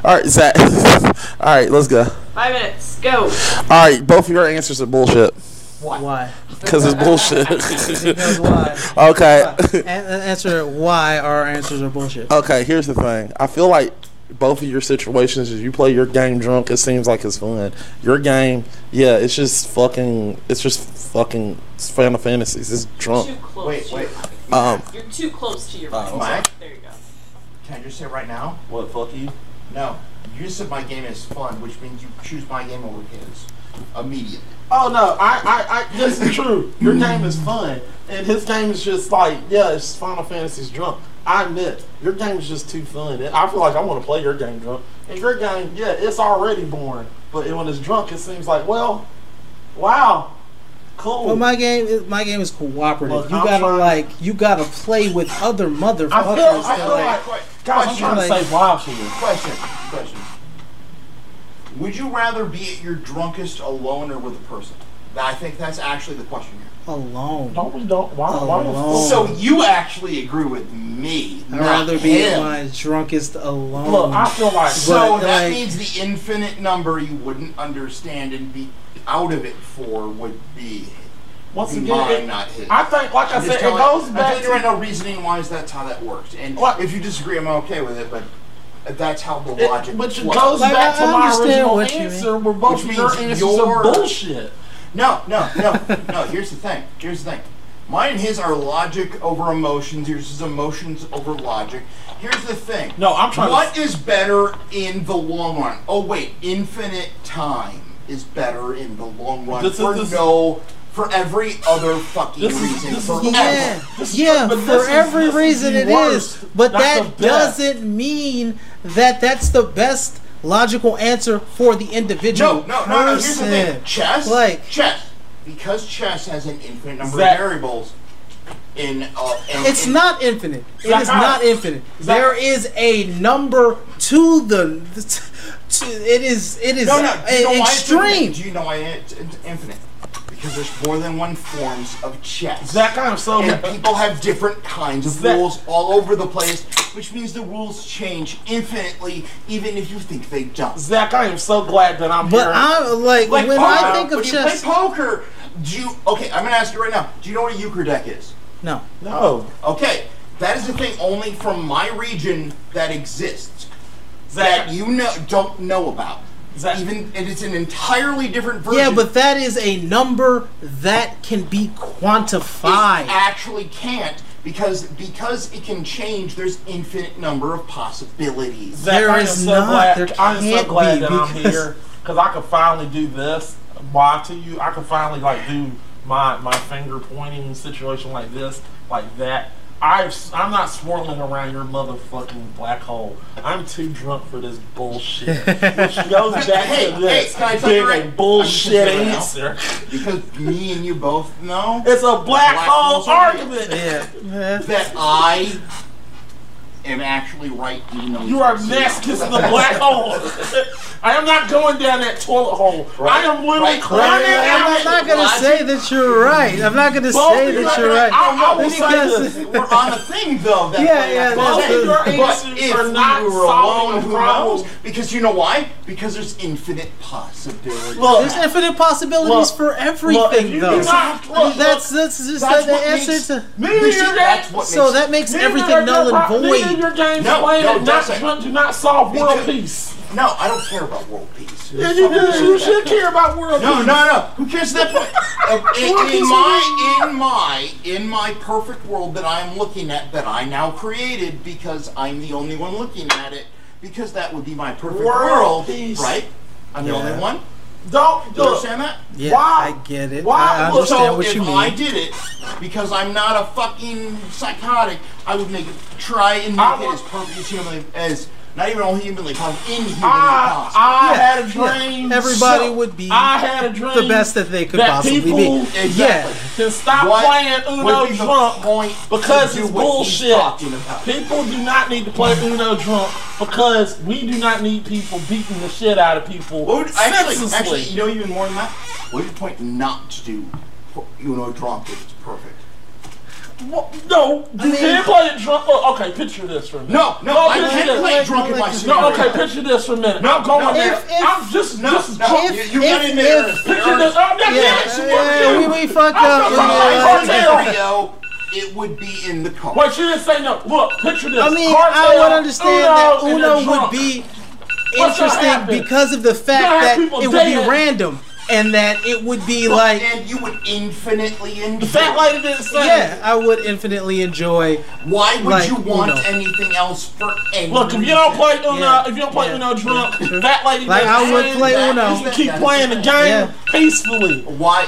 All right, Zach. all right, let's go. Five minutes, go. All right, both of your answers are bullshit Why? because it's bullshit. Because why? okay. An- an- answer why our answers are bullshit. Okay, here's the thing. I feel like both of your situations, as you play your game drunk, it seems like it's fun. Your game, yeah, it's just fucking, it's just fucking it's Final Fantasies. It's drunk. Too close. Wait, to wait. Your, Um, you're too close to your Oh, mic. Mike? There you go. Can I just say right now? what? Fuck you. No. You just said my game is fun, which means you choose my game over his immediately. Oh no, I, I, I, this is true. Your game is fun, and his game is just like, yeah, it's Final Fantasy's drunk. I admit, your game is just too fun. And I feel like I want to play your game drunk, and your game, yeah, it's already boring. But when it's drunk, it seems like, well, wow, cool. Well, my game, is, my game is cooperative. Look, you I'm gotta trying- like, you gotta play with other motherfuckers. I feel, I feel like, like, guys, I'm trying to Like- save lives here. Question. Question. Would you rather be at your drunkest alone or with a person? I think that's actually the question here. Alone. No, we don't. Why? why the Alone. fuck- So you actually agree with me? I'd not rather be at him. my drunkest alone. Look, I feel like So But, that like- means the infinite number you wouldn't understand and be out of it for would be once be again, mine, it- not his. I think, like I I'm said, just it telling- goes I'm back telling you right to now, reasoning wise, that's how that works. And What? if you disagree, I'm okay with it. But that's how the it, logic. which flows. goes Like, back I to my understand original what you mean. answer, both Which your means answers your- bullshit. No, no, no, no. Here's the thing. Here's the thing. Mine and his are logic over emotions. Yours is emotions over logic. Here's the thing. No, I'm trying to- What is better in the long run? Oh wait, infinite time is better in the long run This is- this- no, for every other fucking This is- reason. this is- forever. Yeah, This is- yeah, but for this every is reason the it is. worst, But not that doesn't mean that that's the best logical answer for the individual No, no, no, no. Here's the person. thing. Chess, Like- chess, because chess has an infinite number Zach- of variables. In uh, and, It's and- not infinite. It Zach, is I- not infinite. There is a number to the. To, it is. It is No, no. Do you know a- why extreme. Do you know why it's, it's infinite? Because there's more than one forms of chess. Zach, I am so and people have different kinds of Zach- rules all over the place, which means the rules change infinitely, even if you think they don't. Zach, I am so glad that I'm But here. I'm like, Like when poker, I think of when chess. you play poker, do you? Okay, I'm gonna ask you right now. Do you know what a euchre deck is? no. no, Okay, that is the thing only from my region that exists Zach, that you know don't know about. Zach, Even and it's an entirely different version. Yeah, but that is a number that can be quantified. It actually can't because because it can change. There's infinite number of possibilities. Zach, There I am is so not. Glad, There I am so can't glad be that I'm here because I could finally do this. Why to you? I could finally like do my my finger pointing situation like this, like that. I've I'm not swirling around your motherfucking black hole. I'm too drunk for this bullshit. Which goes back Hey, to this hey, can I big right- bullshit I'm just gonna answer. Because me and you both know It's a black, Black hole holes are real. argument. yeah. that I am actually right. Even though You are next kissing the black hole. I am not going down that toilet hole. I am literally Right. climbing Right. out. I'm not gonna say that you're right. I'm not gonna say of you that you're right. I, I will say Because- this. We're on a thing though. That Yeah, yeah, Both that's of the- your But answers if are we not were solving alone, the who problem. knows? Because you know why? Because there's infinite possibilities. Look, There's infinite possibilities Look, for everything, you though. do not, look, That's that's just That's the answer makes- to. neither You see, that's games, what So makes- that makes everything null and void. Your games No, playing no, and not, doesn't. do not solve world Because- peace. No, I don't care about world peace. Yeah, you, do. you should care about world No, peace. no, no. No. Who cares at that point? Uh, in, in my, in my, in my perfect world that I am looking at, that I now created because I'm the only one looking at it, because that would be my perfect World world, peace. right? I'm the only one. Don't Do you look. understand that? Yeah, Why? I get it. Why? I Look, understand so what if you I did it, because I'm not a fucking psychotic, I would make it try and I make it want- as perfect as humanly as not even only humanly possible, inhumanly I, possible. I Yeah, had a yeah. dream. Everybody so- would be I had a dream. the best that they could that possibly people be. Exactly. Yeah. Can stop What playing Uno be drunk point because it's bullshit. People do not need to play Uno drunk because we do not need people beating the shit out of people would, actually, actually, you know even more than that? What is the point not to do Uno drunk if it's perfect? Well, no, you mean- can't play it drunk. Oh, okay, picture this for a minute. No, no, No, I can't this. play like- drunk in my like- scenario. No, okay, picture this for a minute. No, I'm going no. there. If- if- I'm just, No, just no, drunk. you, if- you got if- in there. if- Picture this. Oh, yeah, Yeah, yeah, yeah, we, we fucked I'm up. so in sorry. Uh, the My last- Cartel. scenario, it would be in the car. Wait, you didn't say no. Look, picture this. I mean, Cartel, I would understand that and Uno they're would be interesting because of the fact that it would be random and that it would be Well, like, and you would infinitely enjoy. The fat lady didn't say. yeah, I would infinitely enjoy. Why would like you want Uno. anything else for any Look, if you don't play Uno, Yeah. if you don't play Yeah. Uno drunk, fat lady Like, doesn't I would play that. Uno. You can keep playing the the game Yeah. peacefully. Why?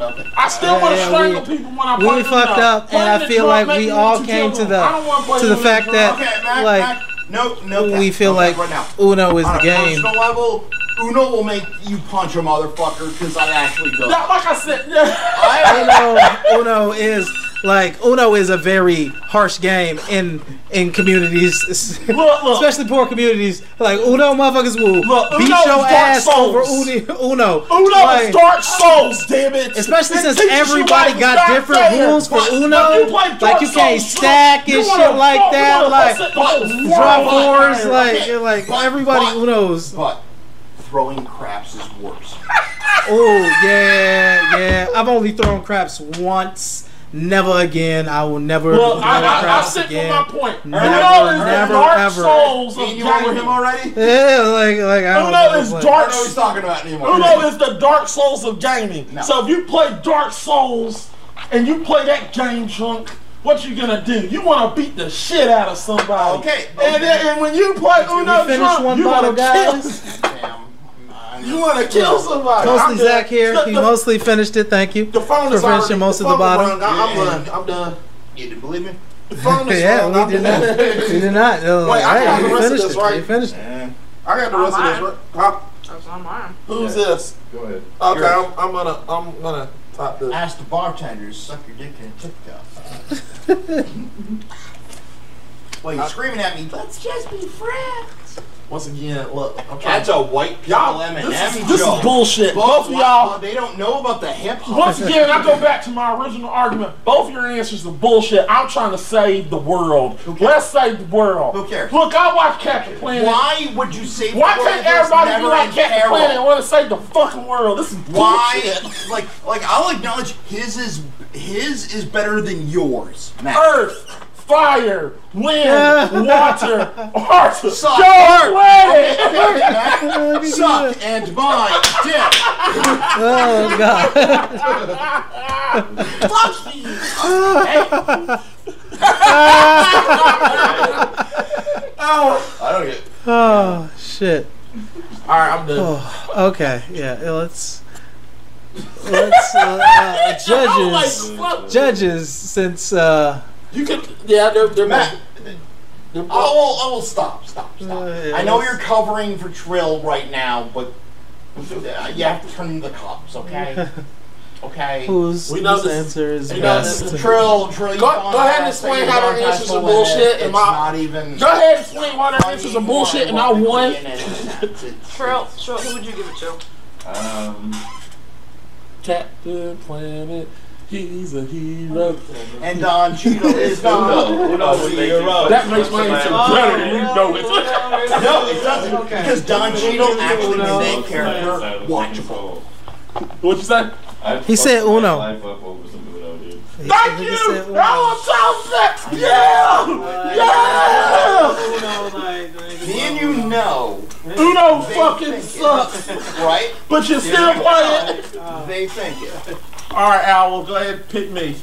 Okay. I still Yeah, want to yeah, strangle we- people when I play we fucked up, and I feel like we all came to the- I don't wanna the fact that- like, Mac, no, no. we cap, feel no like cap right now. Uno is On the a game. personal level, Uno will make you punch a motherfucker because I actually do. Yeah, like I said. I, Uno, Uno is like Uno is a very harsh game in in communities, Look, look. especially poor communities. Like Uno motherfuckers will Look, beat Uno your ass over Souls. Uni- Uno. Uno Like, is Dark Souls, damn it. Especially It since everybody got different Vader. rules for But- Uno. but you Like you can't Souls, stack and shit like fuck- that. Like fuck the whole drop wars. Like Okay, like but- everybody but- Unos. But throwing craps is worse. Oh yeah, yeah. I've only thrown craps once. Never again. I will never Look, throw I, I, I craps sit again. for my point. Never, Uno is never, the Dark ever. Souls of Ain't you over him already? Yeah, like like I don't Uno know. is like- I Dark don't know what he's talking about anymore. Uno is the Dark Souls of gaming. No. So if you play Dark Souls and you play that game chunk, what you gonna do? You want to beat the shit out of somebody. Okay, And, then, and when you play we Uno finish drunk, one you bottle, want to kill. guys? Damn. I'm- You want to kill somebody. Mostly I'm Zach here. The, He the, mostly finished it. Thank you. the phone for is already, finishing most of phone the bottom. I, I'm done. I'm done. You didn't believe me? The phone is yeah, rung. we I'm did not. We did not. No, Wait, I hey, got the rest of this, right? You finished it. I got the rest of this. Right? Huh? That's on mine. Who's this? Go ahead. Okay, I'm, I'm gonna I'm gonna top this. Ask the bartenders, suck your dick in a tip cup. well, you're screaming at me, let's just be friends. Once again, look, I'm trying. That's a white Y'all, M&M this, is, this is bullshit. Both of y'all. they don't know about the hip hop. Once again, I go back to my original argument. Both your answers are bullshit. I'm trying to save the world. Let's save the world. Who cares? Look, I watch Captain Planet. Why would you say Why the world can't everybody be like Captain? Planet and want to save the fucking world? This is bullshit. Why? Like, like I'll acknowledge his is his is better than yours. Matt. Earth, fire, wind, water, Arthur, Suck. Go planet. Suck and my dick. Oh god. Fuck you. oh. I don't get. Oh shit. All right, I'm done. Oh, okay. Yeah. Let's. Let's uh, uh, judges. fuck. Judges, since uh, You can, yeah, they're, they're Matt. They're, I will. I will stop. Stop. Stop. Uh, yeah, I know you're covering for Trill right now, but uh, you have to turn the cops, okay? Okay. whose, We know this- answer is we best. this- Trill, Trill, Go- go ahead and explain thing how their about answers are bullshit limit, and It's my- not even. Go ahead and explain why their answers are bullshit and I won. Trill, Trill, who would you give it to? Um, Captain Planet, he's a hero. And Don Cheadle is gone. Uno, Uno would make you That makes my answer better. You know it. No, it doesn't. Because Don Cheadle actually made that character watchable. What you say? He said Uno. Life up over some Uno, dude. He- Thank he you! said Uno. Oh, I'm Yeah! Yeah! Me and you know, Uno fucking think it. sucks, right? but you still play it. They think it. Alright, Owl, go ahead and pick me.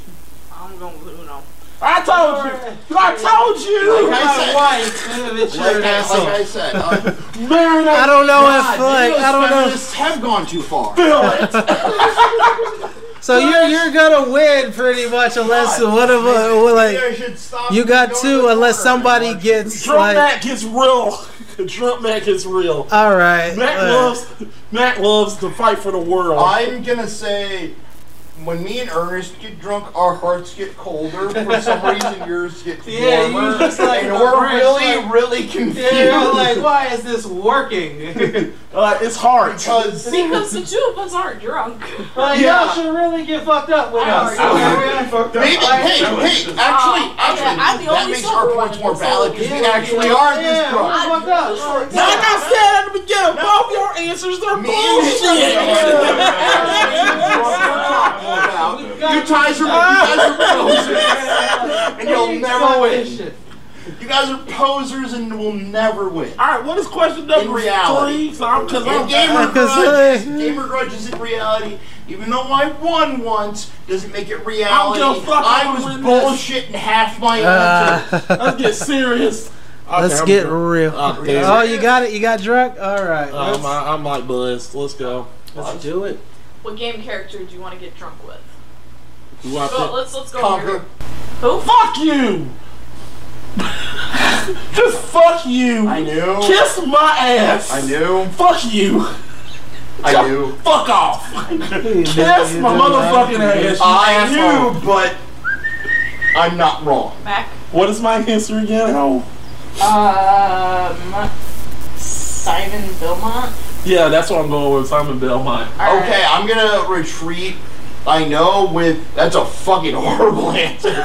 I'm going with Uno. I told you! I told you! Like I said, like, I- like I said, uh, Mary, I don't know God, if like I don't know. feminists have gone too far. feel it. So you're you're gonna win pretty much unless God, one of uh, like You should stop you got two unless somebody gets Trump like Mac gets real. Trump Mac gets real. all right. Mac uh, loves Mac loves to fight for the world. I'm gonna say, when me and Ernest get drunk, our hearts get colder. For some reason, yours get Yeah, you warmer, just like and we're branch, really, like- really confused. Yeah, you're like, why is this working? Uh, it's hard. because Because the two of us aren't drunk. like, Yeah. y'all should really get fucked up with I us. already- maybe, hey, hey, actually, Uh, actually, I'm the that makes our points more valid because we actually yeah, are yeah, this drunk. we're fucked up. Like I said at the beginning, both your answers are Me and bullshit. You guys are, you guys are posers, and you'll never win. You guys are posers and will never win. All right, what is question number In reality. three? So I'm because I'm gamer Because, grudge, gamer grudge is in reality. Even though I won once, doesn't make it reality. I don't give a fuck, I was gonna this. bullshitting half my answer. Uh, let's get serious. Okay, let's I'm get drunk. real. Oh, Oh, you got it. You got drunk. All right. Um, I, I'm like buzzed. Let's go. let's do it. What game character do you want to get drunk with? Who I Go, pick? let's let's go. Conquer. here. Who? Fuck you! Just fuck you! I knew. Kiss my ass! I knew. Fuck you! I knew. Fuck off! Kiss my motherfucking ass! I asshole. knew, but I'm not wrong. Mac. What is my answer again? Oh, Um, Simon Belmont. yeah, that's what I'm going with. Simon Belmont. All Okay, right. I'm gonna retreat. I know with that's a fucking horrible answer.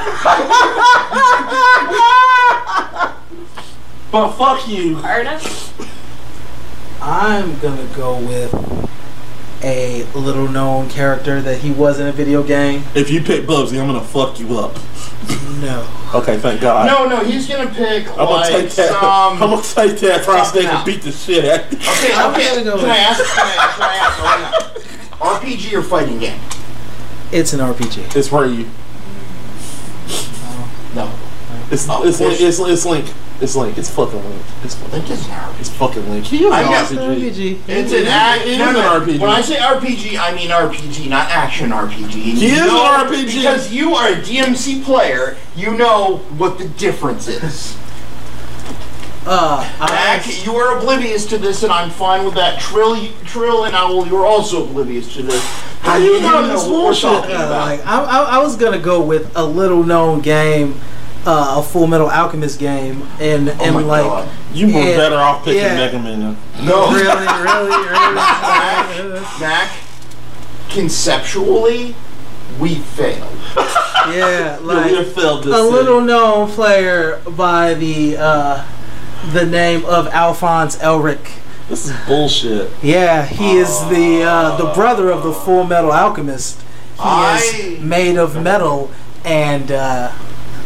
But fuck you. Artist. I'm gonna go with a little known character that he was in a video game. If you pick Bubsy, I'm gonna fuck you up. No. Okay, thank God. No, no, he's gonna pick I'm gonna take that. I'm gonna take that price tag and beat the shit out. of. Okay, I'm okay. gonna go Can I ask? Can I, can I ask? right now? RPG or fighting game? It's an RPG. It's for you. Oh. No. It's Oh, it's, of link, course. it's it's Link. It's Link. It's fucking Link. It's fucking. Think it's an RPG. It's fucking Link. He is I an guess- RPG. RPG. It's an act. It No, is no. an RPG. When I say RPG, I mean RPG, not action RPG. He is an know- RPG. because you are a DMC player. You know what the difference is. Uh, Mac, I, you are oblivious to this, and I'm fine with that. Trill, Trill, and Owl, you're also oblivious to this. How you know this what we're bullshit? uh, like I, I, I was gonna go with a little known game, uh, a Full Metal Alchemist game, and Oh and my like God. You were Yeah, better off picking yeah. Mega Man. No, really, really, really. Mac, conceptually, we failed. yeah, Yeah, we like have failed this. a thing. little known player by the uh, the name of Alphonse Elric. This is bullshit. Yeah, he is the uh, the brother of the Full Metal Alchemist. He I- is made of metal and uh,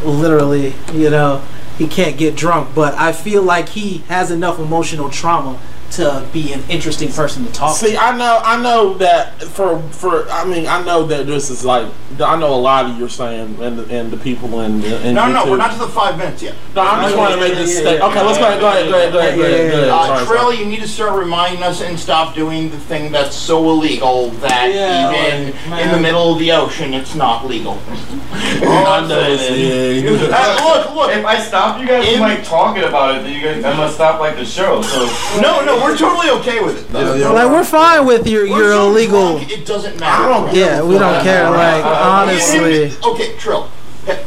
literally, you know, he can't get drunk. But I feel like he has enough emotional trauma to be an interesting person to talk See, to. I know, I know that for for. I mean, I know that this is like. I know a lot of you're saying, and the, and the people in. in No, no, we're not to the five minutes yet. No, I'm just Oh, trying to make this yeah, yeah, Okay, let's go ahead. Go ahead. Go ahead. Go ahead. Go Yeah, ahead. yeah, Go ahead. yeah. Uh, Sorry, Trill, sorry. you need to start reminding us and stop doing the thing that's so illegal that Yeah, even like, in man. the middle of the ocean, it's not legal. I know. see. Uh, look, look. If I stop you guys In- from like talking about it, then you guys I must stop like the show. So No, no, we're totally okay with it. though. Like we're fine with your We're your so illegal. drunk, it doesn't matter. I don't Yeah, we don't care. Like honestly, Okay, Trill.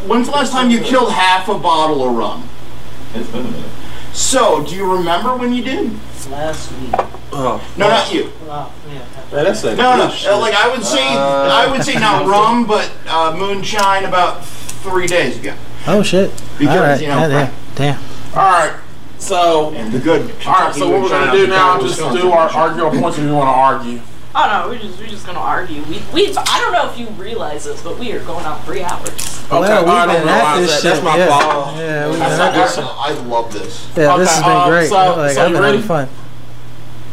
When's the last time you killed half a bottle of rum? it's been a minute. So, do you remember when you did? last week. Oh, No, not you. Wow, yeah. man, that's a No, no. good shit. Uh, like I would say, I would say not rum, but uh, moonshine about three days ago. Oh shit! Because, All right, you know, damn, damn. All right. So, And the good. all right. So what we're gonna do now? Just do our argue our points if you want to argue. Oh no, we're just we're just gonna argue. We we I don't know if you realize this, but we are going on three hours. Okay, well, I we've don't been at this that. That's my yeah. fault. Yeah, we've been I, at this. I love this. Yeah, this Okay, has been um, great. so- like, so I've been ready? having fun.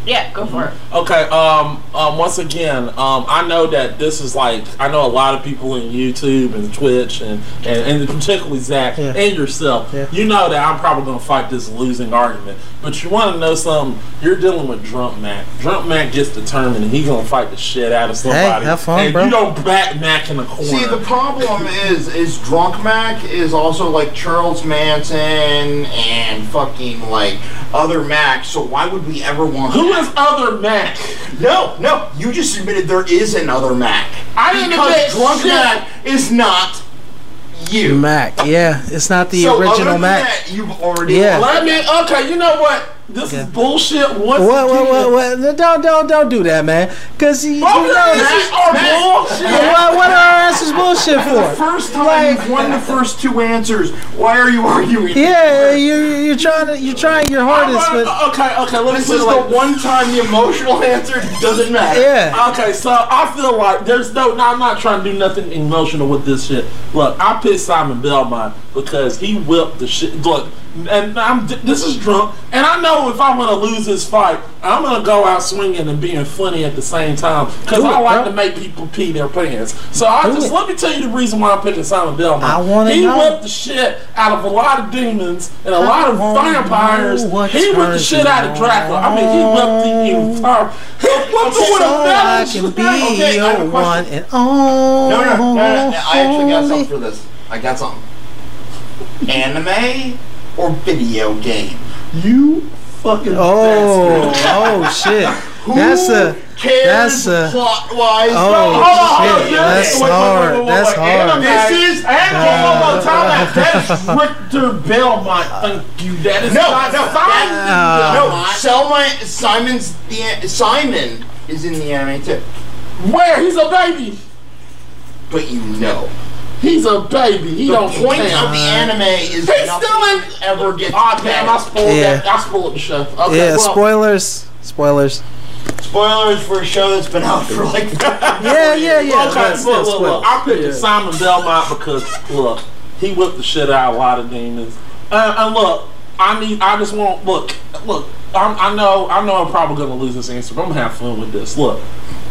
Yeah, go for it. Okay. Um. Um. Once again, um. I know that this is like I know a lot of people in YouTube and Twitch and and, and particularly Zach Yeah. and yourself. Yeah. You know that I'm probably gonna fight this losing argument. But you want to know something? You're dealing with Drunk Mac. Drunk Mac gets determined and he's gonna fight the shit out of somebody. Hey, have fun, and bro. You don't back Mac in the corner. See, the problem is, is Drunk Mac is also like Charles Manson and fucking like other Macs. So why would we ever want? Who that? is other Mac? No, no. You just admitted there is another Mac. I didn't because admit Drunk shit. Mac is not you. Mac, yeah, it's not the so other original than Mac. That, you've already Yeah. lost. Let me. Okay. You know what? This Okay. is bullshit. Once What, what, what, what? No, Don't, don't, don't do that, man. Cause you, you Oh, know, our Mac- bullshit. what, what are our answers bullshit The for? first time Like- you've won the first two answers. Why are you arguing? Yeah, you, you're trying to, you're trying your hardest, but okay, okay, let me This is it the like one time the emotional answer doesn't matter. yeah. Okay, so I feel like there's no, no, I'm not trying to do nothing emotional with this shit. Look, I picked Simon Belmont because he whipped the shit. Look, and I'm this is drunk, and I know if I'm gonna lose this fight, I'm gonna go out swinging and being funny at the same time because I like bro. to make people pee their pants. So I Do just it. let me tell you the reason why I'm picking Simon Belmont. I wanna He know. whipped the shit out of a lot of demons and a lot of vampires. He whipped the shit out of Dracula. I mean, he whipped the entire. He whipped the with a so I metal can be strap. Okay, I have a your question. one and only. No, no, no, no, no. I actually got something for this. I got something. Anime or video game? You fucking Oh, bastard. oh shit. That's a cares That's, uh, plot wise. Oh, Hold hold shit. yeah, That's wait, wait, wait, hard. wait, wait, That's wait. hard. Anime- This is- and one more time. That, that is Richter Belmont. Thank you. That is No, not no, Simon Uh, no, Selma, Simon's the Simon is in the anime too, Where? He's a baby. but you know He's a baby. He the don't point count. of the anime is He's nothing still in- ever get. Ah, damn! I spoiled Yeah. that. I spoiled the show. Okay, yeah, well, spoilers. Spoilers. Spoilers for a show that's been out for like. Yeah, yeah, yeah. Okay, but still look, look, look. I picked Yeah. Simon Belmont because look, he whipped the shit out of a lot of demons. Uh, and look, I need. I just want look, look. I'm, I know. I know. I'm probably gonna lose this answer, but I'm gonna have fun with this. Look,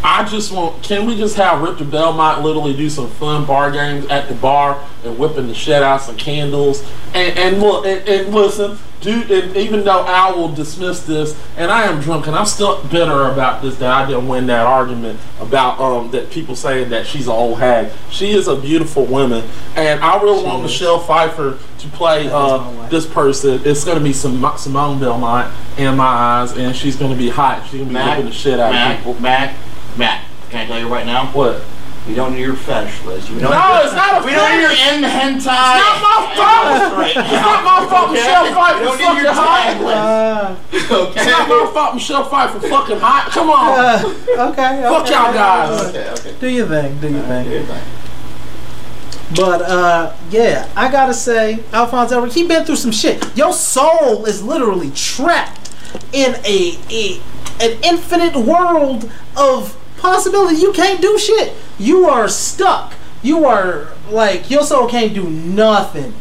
I just want. Can we just have Richter Belmont literally do some fun bar games at the bar and whipping the shit out some candles and and look and, and listen. Dude, and even though I will dismiss this, and I am drunk, and I'm still bitter about this that I didn't win that argument about um that people saying that she's an old hag. She is a beautiful woman, and I really want Michelle Pfeiffer to play uh, this person. It's going to be Sim- Simone Belmont in my eyes, and she's going to be hot. She's going to be Mac, whipping the shit out of people. Mac, Mac. Can I tell you right now? What? We don't need your fetish list. We don't No, it's not a We don't need your fetish. in hentai. It's not my fault. Right It's not my fault. Michelle We Pfeiffer don't fucking your hot. tag list. Uh, Okay. It's not my fault. Michelle Pfeiffer fucking hot. Come on. uh, okay. Fuck okay. y'all guys. Okay, okay. Do your thing. Do your thing. Good thing. But uh, yeah, I gotta say, Alphonse Elric, he been through some shit. Your soul is literally trapped in a, a an infinite world of possibility. You can't do shit. You are stuck. You are like your soul can't do nothing.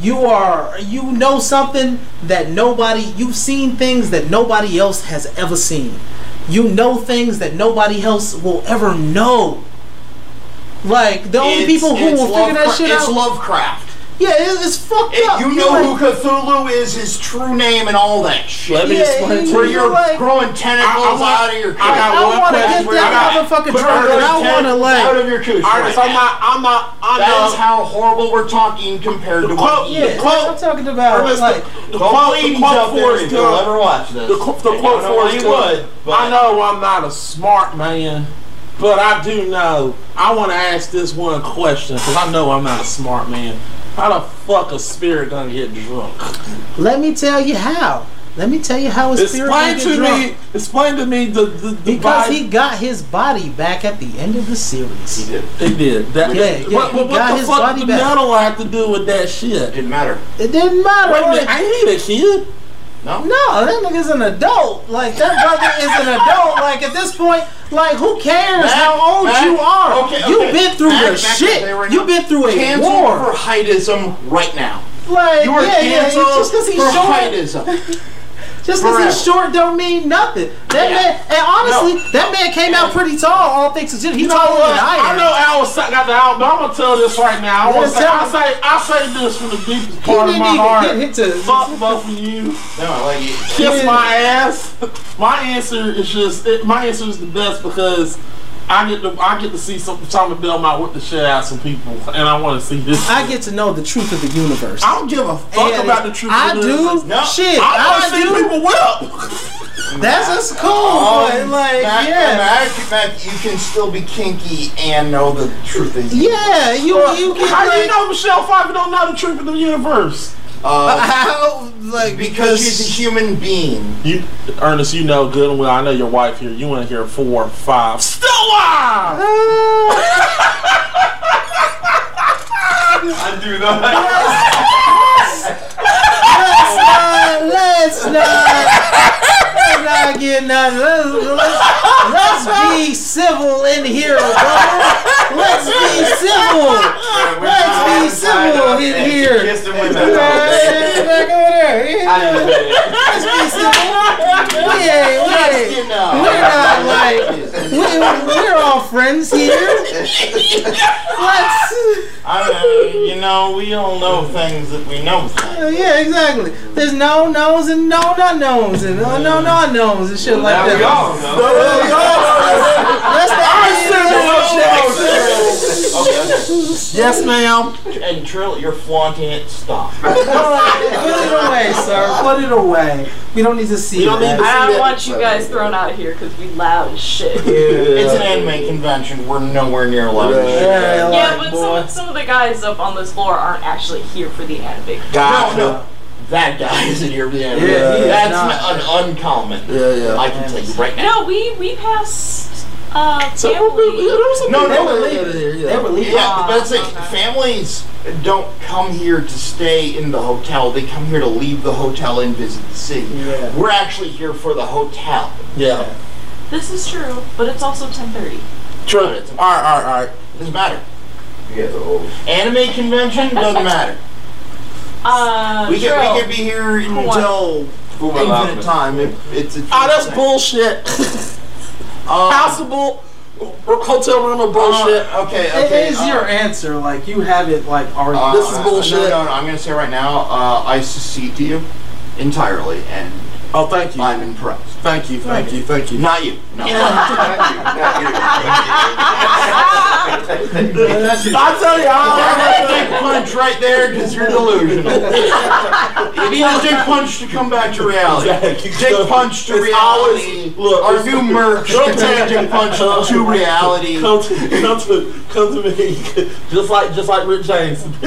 You are you know something that nobody you've seen things that nobody else has ever seen. You know things that nobody else will ever know. Like the only It's- people who it's will figure that Lovecra- shit It's out. Lovecraft. Yeah, it's fucked It- up. you know like- who Cthulhu is, his true name, and all that shit. Let me Yeah, explain you- to Where you. you're like- growing tentacles I- I want- out of your I got I one want to question get for you. I that got- motherfucking Put drunk, your and I want to tentacles out like. of your cooch. Artist, right I'm not. I'm not. I That know. is how horrible we're talking compared to The what quote- Yeah, is. quote- I'm talking about Ernest, like. the Don't quote, ladies the quote out there Forrest if you'll ever watch this. The, the quote I know Forrest you would, I know I'm not a smart man, but I do know. I want to ask this one question because I know I'm not a smart man. How the fuck a spirit gonna get drunk? Let me tell you how. Let me tell you how his spirit Explain can to get drunk. me. Explain to me the the, the Because vibe- he got his body back at the end of the series. he did. He did. That, Yeah, yeah, what, what, what got the his fuck body the back. metal have to do with that shit? It didn't matter. It didn't matter. Wait a minute, I ain't a kid. No. No, that nigga's an adult. Like that brother is an adult. Like at this point, like who cares Mac, how old Mac, you are? okay, You've been through Mac, your shit. right You've been through a Cancel war. for heightism right now. like You are yeah, yeah. canceled Just because he's for heightism. just because he's short, don't mean nothing. That Yeah. man, and honestly, No. that man came out pretty tall. All things considered, he You know taller than I I know Al got the album, but I'm gonna tell this right now. I want to Yeah, say, I say, I say this from the deepest He part of my even heart. get hit to. Fuck both of you. No, I like it. Kiss Yeah. my ass. My answer is just it, my answer is the best because I get to I get to see some Simon Belmont whip the shit out of some people, and I want to see this. I shit. get to know the truth of the universe. I don't give a fuck And about the truth. I of the do. universe. No. Shit, I I, want to see do. people whip. That's just cool. Um, but like, Mac, yeah. Mac, Mac, you can still be kinky and know the truth is. Yeah, you you can How do you know Michelle Pfeiffer don't know the truth of the universe? Uh, how like because she's a human being. You, Ernest, you know good and well. I know your wife here. You want to hear four, five, still alive. I do that. let's not let's not let's not get nothing. Let's, let's, let's be civil in here, brother. Let's be civil. Let's be civil in here. Kissed him with Yeah, that. yeah, back over there. Yeah. Let's be civil. We ain't, we ain't, we're not like we, we're all friends here. Let's. I mean, you know, we all know things that we know things. Yeah, exactly. There's no knows and no not knows and no no not knows and shit like Now that. we all know. Let's not be- Samuel Jackson. Yes, ma'am. And Trill, you're flaunting it. Stop. Put it away, sir. Put it away. We don't need to see We don't that. need to I don't want you guys thrown out here because we loud as shit. It's an anime convention. We're nowhere near allowed to shit. Yeah, Yeah, like, but some, some of the guys up on this floor aren't actually here for the anime. Gotcha. No, no. That guy isn't here for the anime. Yeah, That's not. an uncommon. Yeah, yeah. I can tell you right now. No, we we passed uh So, yeah, family. there was No, no, they- were here, They were leaving. Yeah, but that's it. okay. Families don't come here to stay in the hotel. They come here to leave the hotel and visit the city. Yeah. We're actually here for the hotel. Yeah. This is true, but it's also 10:30. True. All right, all right, all right. Doesn't matter. You guys are old. Anime convention doesn't matter. Uh, We Trill, can we can be here until Who am I infinite laughing time. It, it's a Oh, that's thing. bullshit. Um, Possible hotel room of bullshit. uh, okay, okay. is uh, your answer. Like you have it like already. uh, This is bullshit. No, no, no. I'm gonna say right now, uh, I secede to you entirely, and oh, thank you. I'm impressed. Thank you, thank you, thank you. Not you. No. I tell you, That's a I dick punch right there because you're delusional. you need a dick punch to come back to reality. Dick punch to It's reality. always- look, Our new merch, Don't dick punch uh, to reality. come to, come to, come to me, just like, just like Rick James.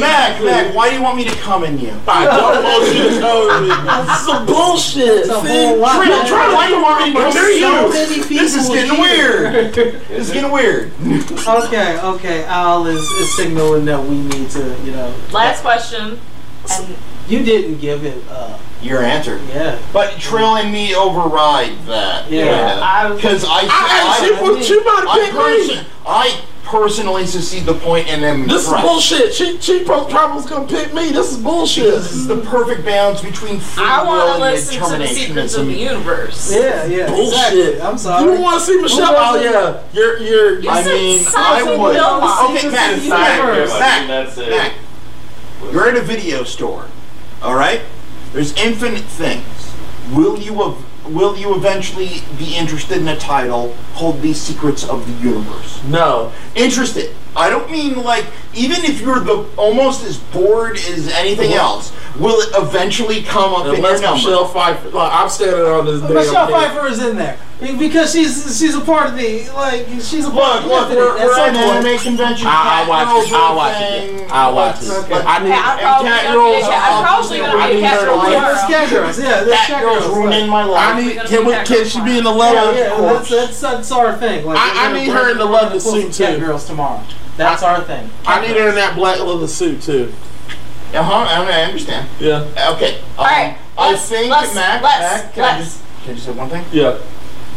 Mac, Mac, why do you want me to come in you? I don't want you to come with me. This is some bullshit. It's a See? whole lot. Trey, Trey, why do you want me to come There's near so you? many people This is getting here. weird. This is getting weird. Okay, okay. Al is, is signaling that we need to, you know. Last question. And You didn't give it. Uh, Your answer. yeah. But Trill and me override that. Yeah. I was Because I, I, I, she, was- she might have I, picked me. person, I personally secede the point and am This is bullshit. She, she pro- probably was gonna pick me. This is bullshit. Because this is the perfect balance between free I will want to and listen to the secrets of the universe. Yeah, yeah. Bullshit. Exactly. I'm sorry. You don't want to see Michelle? Oh yeah. You're you're. You I mean, I would. Wilmot. Okay, Matt, Secrets Matt. Matt, Matt, you're at a video store, all right? There's infinite things. Will you ev- will you eventually be interested in a title called "The Secrets of the Universe"? No, Interested. I don't mean like even if you're the almost as bored as anything uh-huh. else. Will it eventually come up in your unless number? Michelle Pfeiffer. Like, I'm standing on this. damn Michelle thing. Pfeiffer is in there because she's she's a part of the like she's a part Look, of the look, we're, At we're some at an anime convention. I- I'll watch it. I'll watch it. I'll watch it. let's- I need. Hey, I'm And probably cat girls be a cat. are I'm probably gonna be a I cat need girl her to Yeah, there's tomorrow. cat girls. Yeah, there's Cat cat girls girls. ruining my I life. need. Can we? Can she be in the Yeah, leather? yeah, that's, that's that's our thing. I- I need her in the we're leather suit, some Cat too. girls tomorrow. That's our thing. I need her in that black leather suit too. Uh huh. I I understand. Yeah. Okay. Um, All right, I let's- think let's- Mac. let's- Mac. Can I let's. just can I just say one thing? Yeah.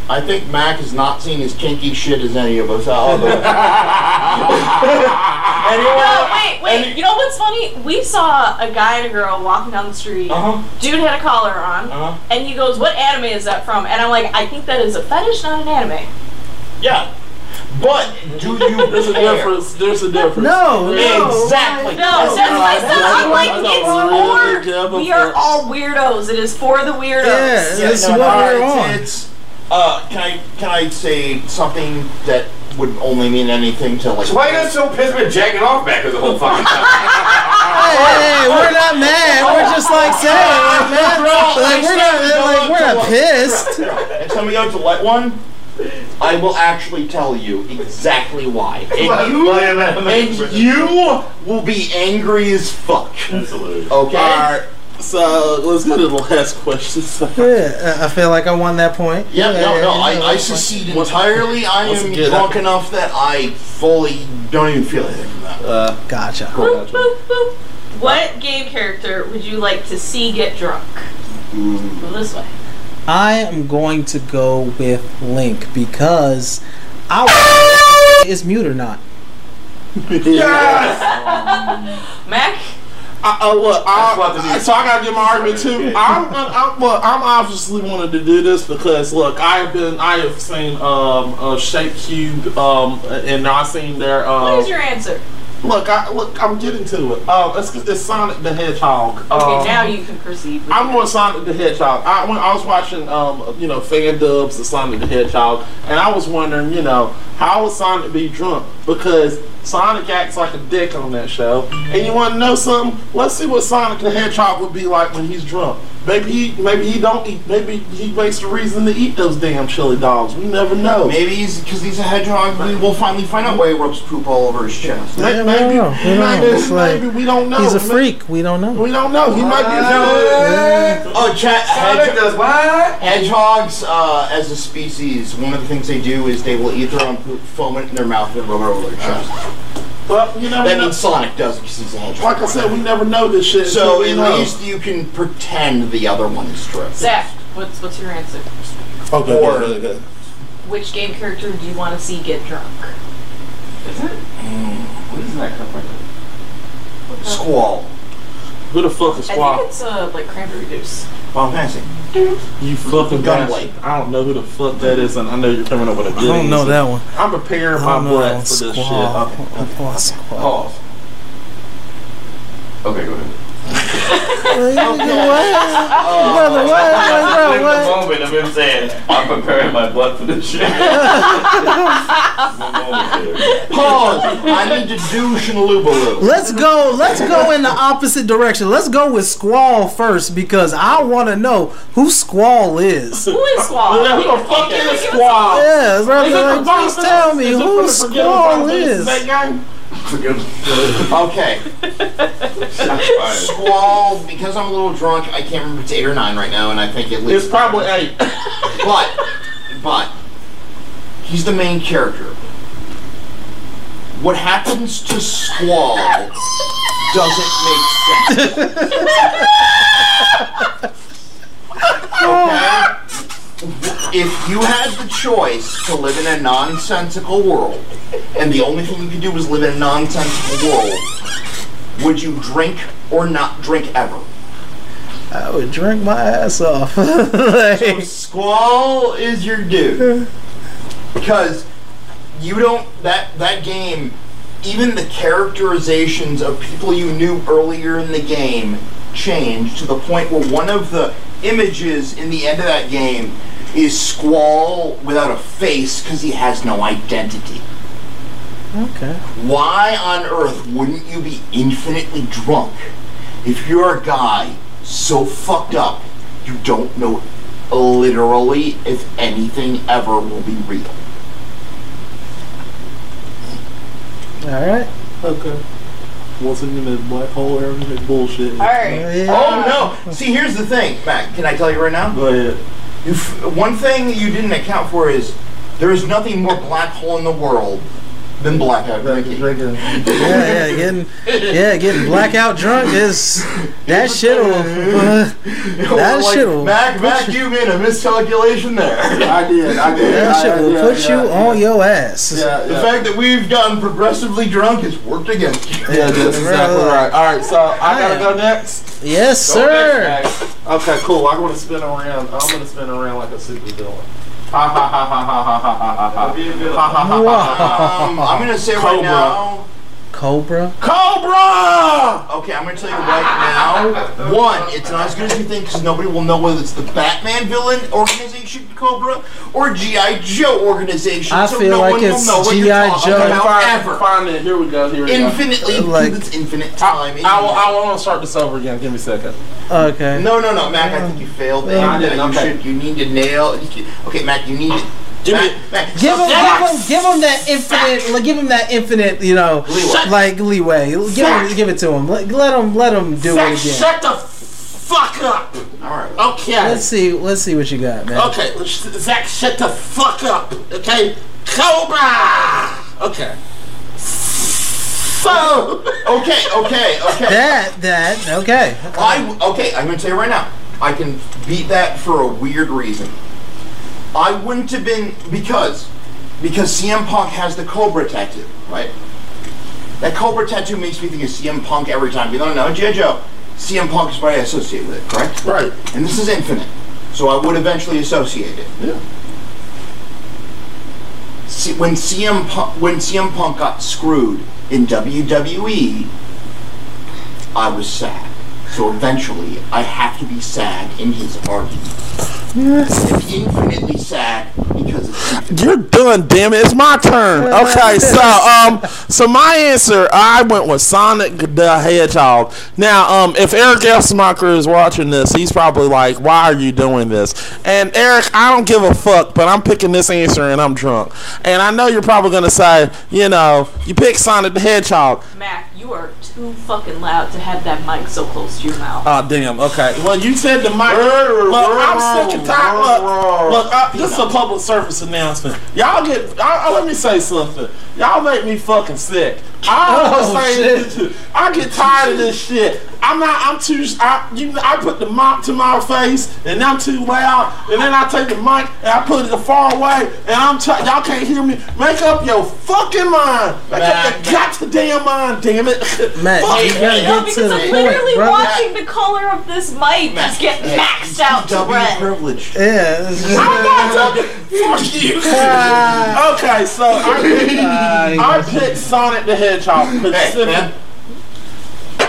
I think Mac has not seen as kinky shit as any of us. Other. anyway. No, wait, wait. You know what's funny? We saw a guy and a girl walking down the street. Uh huh. Dude had a collar on, Uh huh. and he goes, "What anime is that from?" And I'm like, "I think that is a fetish, not an anime." Yeah. But do you There's a difference. There's a difference. No, no, Exactly. No, that's what I said. I'm like, That's a it's really for. We are all weirdos. It is for the weirdos. Yeah. Yeah, That's no, what no, we're it's, on. It's, uh, can I can I say something that would only mean anything to like? So why you guys so pissed with jacking off back the whole fucking time? Hey, hey, we're not mad. We're just like saying, like, man, like we're not, like we're not pissed. Next time we go to light one, I will actually tell you exactly why. And you, and you will be angry as fuck. Absolutely. Okay. All right. So let's go to the last question. Yeah, I feel like I won that point. Yeah, no, no, yeah, I, I that's fine. entirely. I am drunk I- enough that I fully don't even feel anything from that. Uh, Gotcha. Boop, boop, boop. What game character would you like to see get drunk? Go this way. I am going to go with Link because I is mute or not. Yes, Mac? I, uh, look, That's what the I, so I gotta give my argument too. I'm, I'm, look, I'm obviously wanted to do this because look, I have been, I have seen um, uh, Shape Cube, um, and I've seen their. What Um, is your answer? Look, I look. I'm getting to it. Um, it's, it's Sonic the Hedgehog. Okay, Um, now you can proceed. I'm on Sonic the Hedgehog. I when I was watching, um, you know, fan dubs of Sonic the Hedgehog, and I was wondering, you know, how would Sonic be drunk? Because Sonic acts like a dick on that show. And you want to know something? Let's see what Sonic the Hedgehog would be like when he's drunk. Maybe he, maybe he don't eat. Maybe he makes a reason to eat those damn chili dogs. We never know. Maybe he's because he's a hedgehog. We will finally find out why he rubs poop all over his chest. Yeah, we maybe, don't know. We don't maybe, know. Like- maybe we don't know. He's a May- freak. We don't know. We don't know. He might be. A Oh, chat. Sonic Hedge- does what? hedgehogs, uh, as a species, one of the things they do is they will eat their own poop, foam it in their mouth, and rub it over their chest. Well, you never That know. means Sonic does it because he's a hedgehog. Like I said, we never know this shit. So until at know. least you can pretend the other one is true. Zach, what's what's your answer? Okay, Or- good, good, good. Which game character do you want to see get drunk? Is it? Mm, what is that company? Squall. Who the fuck is I think it's uh, like cranberry juice. Final Fantasy. You fucking Gunblade. bastard. I don't know who the fuck that is, and I know you're coming up with a I good I don't know that one. I'm preparing my don't know that butt one. for this Squall. shit. Oh, Squall. Pause. Okay, go ahead. Brother, what? I What? the What? moment of him saying, "I'm preparing my blood for this shit." Pause. I need to douche and loobaloo. Let's go. Let's go in the opposite direction. Let's go with Squall first because I want to know who Squall is. Who is Squall? Who the fuck is Squall? Yeah, brother. it Like, please tell me Fantasy? Who from the Forgetting Squall Final is. Okay. Squall, because I'm a little drunk, I can't remember if it's eight or nine right now, and I think at least. It's probably eight. But, but, he's the main character. What happens to Squall doesn't make sense. okay? If you had the choice to live in a nonsensical world, and the only thing you could do was live in a nonsensical world, would you drink or not drink ever? I would drink my ass off. Like, Squall is your dude. Because you don't that that game even the characterizations of people you knew earlier in the game changed to the point where one of the images in the end of that game is Squall without a face because he has no identity. Okay. Why on earth wouldn't you be infinitely drunk if you're a guy so fucked up you don't know literally if anything ever will be real? All right. Okay. Once in that black hole area, that bullshit. All right. Oh, yeah. Oh no! See, here's the thing, Matt. Can I tell you right now? Go ahead. If, one thing you didn't account for is there is nothing more black hole in the world than blackout drinking. Drinking. Yeah, yeah, getting yeah, getting blackout drunk is that shit'll that Like, shit'll Mac, Mac, you made a miscalculation there. I did. I did. that I- shit will yeah, put yeah, you yeah. on your ass. Yeah, The fact that we've gotten progressively drunk has worked against you. Yeah, that's exactly right. All right, so I gotta go next. Yes, Go sir. next, Max. Okay, cool. I'm gonna spin around. I'm gonna spin around like a super villain wow. um, I'm going to say right now. Cobra. Cobra! Okay, I'm gonna tell you right now. One, it's not as good as you think because nobody will know whether it's the Batman villain organization Cobra or GI Joe organization. I so feel no like one it's will know what you're G.I. talking Joe. about Fine, ever. fine then. Here we go. Here we go. Infinitely, Like- because it's infinite time. I, I, will, I want to start this over again. Give me a second. Okay. No, no, no, Mac. I think you failed. No, I didn't, uh, you okay. should. You need to nail. Okay, Mac. You need. Give me- Mac, Mac, Give him, stop- give him, give him that infinite. like, Give him that infinite. You know, Leeway. like leeway. Give him, give it to him. Let, let him, let him do Zach, it again. shut the fuck up. All right. Okay. Let's see. Let's see what you got, man. Okay, let's, Zach, shut the fuck up. Okay, Cobra. Okay. So. Okay, okay, okay. That, that. Okay. I okay. I'm gonna tell you right now. I can beat that for a weird reason. I wouldn't have been because because CM Punk has the Cobra tattoo, right? That Cobra tattoo makes me think of CM Punk every time. You don't know. Joe. CM Punk is what I associate with it, correct? Right. And this is infinite, so I would eventually associate it. Yeah. See, when CM Punk, when CM Punk got screwed in WWE, I was sad. So eventually, I have to be sad in his argument. I'm infinitely sad because it's infinite. You're done, damn it. It's my turn. Okay, so um, so my answer, I went with Sonic the Hedgehog. Now, um, if Eric Elsmacher is watching this, he's probably like, "Why are you doing this?" And Eric, I don't give a fuck, but I'm picking this answer, and I'm drunk. And I know you're probably gonna say, you know, you pick Sonic the Hedgehog. Mac, you are too fucking loud to have that mic so close to your mouth. Oh damn. Okay. Well, you said the mic. Look, I'm sick and tired. Look, look. Uh, this is a public service announcement. Y'all get. I, I- let me say something. Y'all make me fucking sick. I Oh, always say this. I get tired of this shit. I'm not. I'm too. I, you, I put the mic to my face, and I'm too loud. And then I take the mic and I put it far away, and I'm. T- y'all can't hear me. Make up your fucking mind. Make up your goddamn mind. Damn it. Matt, Fuck you gotta get because to the I'm point, literally brother. watching the color of this mic just get maxed out to W red. privilege. Yeah. is- I'm not talking. Fuck you. Ah. okay, so I ah, picked, I picked Sonic the Hedgehog. Hey, Pacific- man.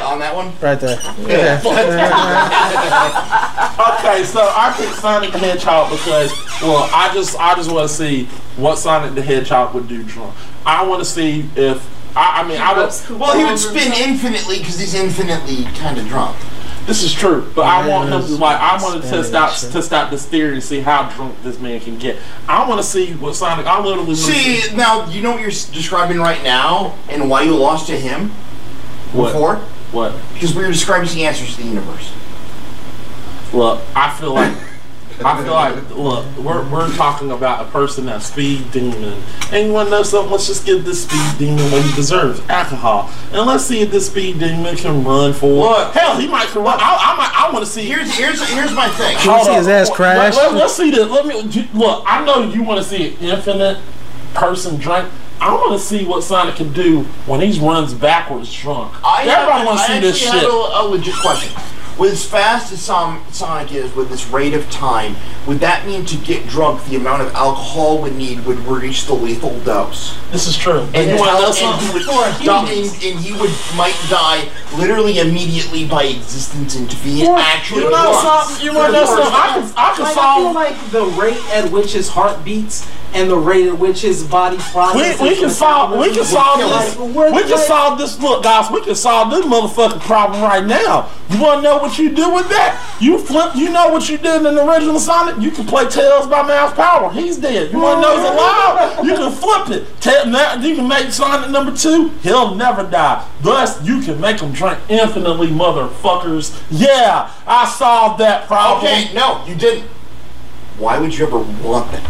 On that one? right there. Yeah. Okay, so I picked Sonic the Hedgehog because, well, I just I just want to see what Sonic the Hedgehog would do drunk. I want to see if I, I mean I would. Well, he would spin infinitely because he's infinitely kind of drunk. This is true, but I want him to like I want to test out shit. test out this theory and see how drunk this man can get. I want to see what Sonic. I literally wanna See, now, you know what you're describing right now and why you lost to him what before? what. Because we were describing the answers to the universe. Look, I feel like I feel like look, we're we're talking about a person that's speed demon. And you wanna know something? Let's just give this speed demon what he deserves. Alcohol. And let's see if this speed demon can run for Look. hell he might can run. I, I might I wanna see Here's here's here's my thing. Can we see his ass crash? Let, us see this. Let me look. I know you want to see an infinite person drink. I want to see what Sonic can do when he runs backwards drunk. I Everybody want to I see this actually shit. have a, a legit question. With as fast as Sonic is, with this rate of time, would that mean to get drunk, the amount of alcohol would need would reach the lethal dose? This is true. And you And, want and something? he would die, and, and he would might die literally immediately by existence and to be actually You know drunk. something? You know something? I can, I can Like, I feel like the rate at which his heart beats and the rate at which his body We, processes. we can solve. We can solve this. Like, we're- We can solve this. Look, guys, we can solve this motherfucking problem right now. You want to know what you do with that? You flip. You know what you did in the original Sonic? You can play Tails by Mouse Power. He's dead. You want to know he's alive? You can flip it. Ta- now you can make Sonic number two. He'll never die. Thus, you can make him drink infinitely, motherfuckers. Yeah, I solved that problem. Okay, no, you didn't. Why would you ever want that?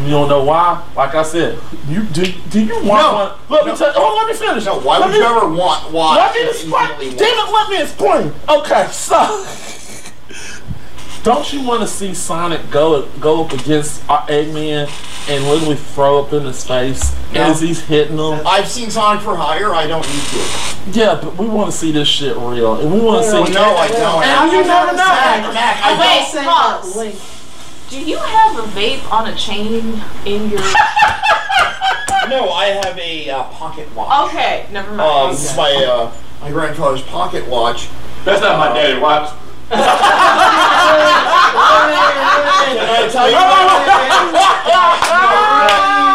You don't know why? Like I said, you do. Do you want No. one? Let me No. tell. Oh, let me finish. No, why Let would me- you ever want why? Let me explain. Damn it, let me explain. Okay, so don't you want to see Sonic go go up against uh, Eggman and literally throw up in his face No. as he's hitting him? I've seen Sonic for Hire. I don't need to. Yeah, but we want to see this shit real, and we want to see. no, I don't. And you never know. Mac, Mac, I wait, don't. pause. Link. Do you have a vape on a chain in your? No, I have a uh, pocket watch. Okay, never mind. Um, this is my uh, my grandfather's pocket watch. That's not my daddy watch. Can I tell you?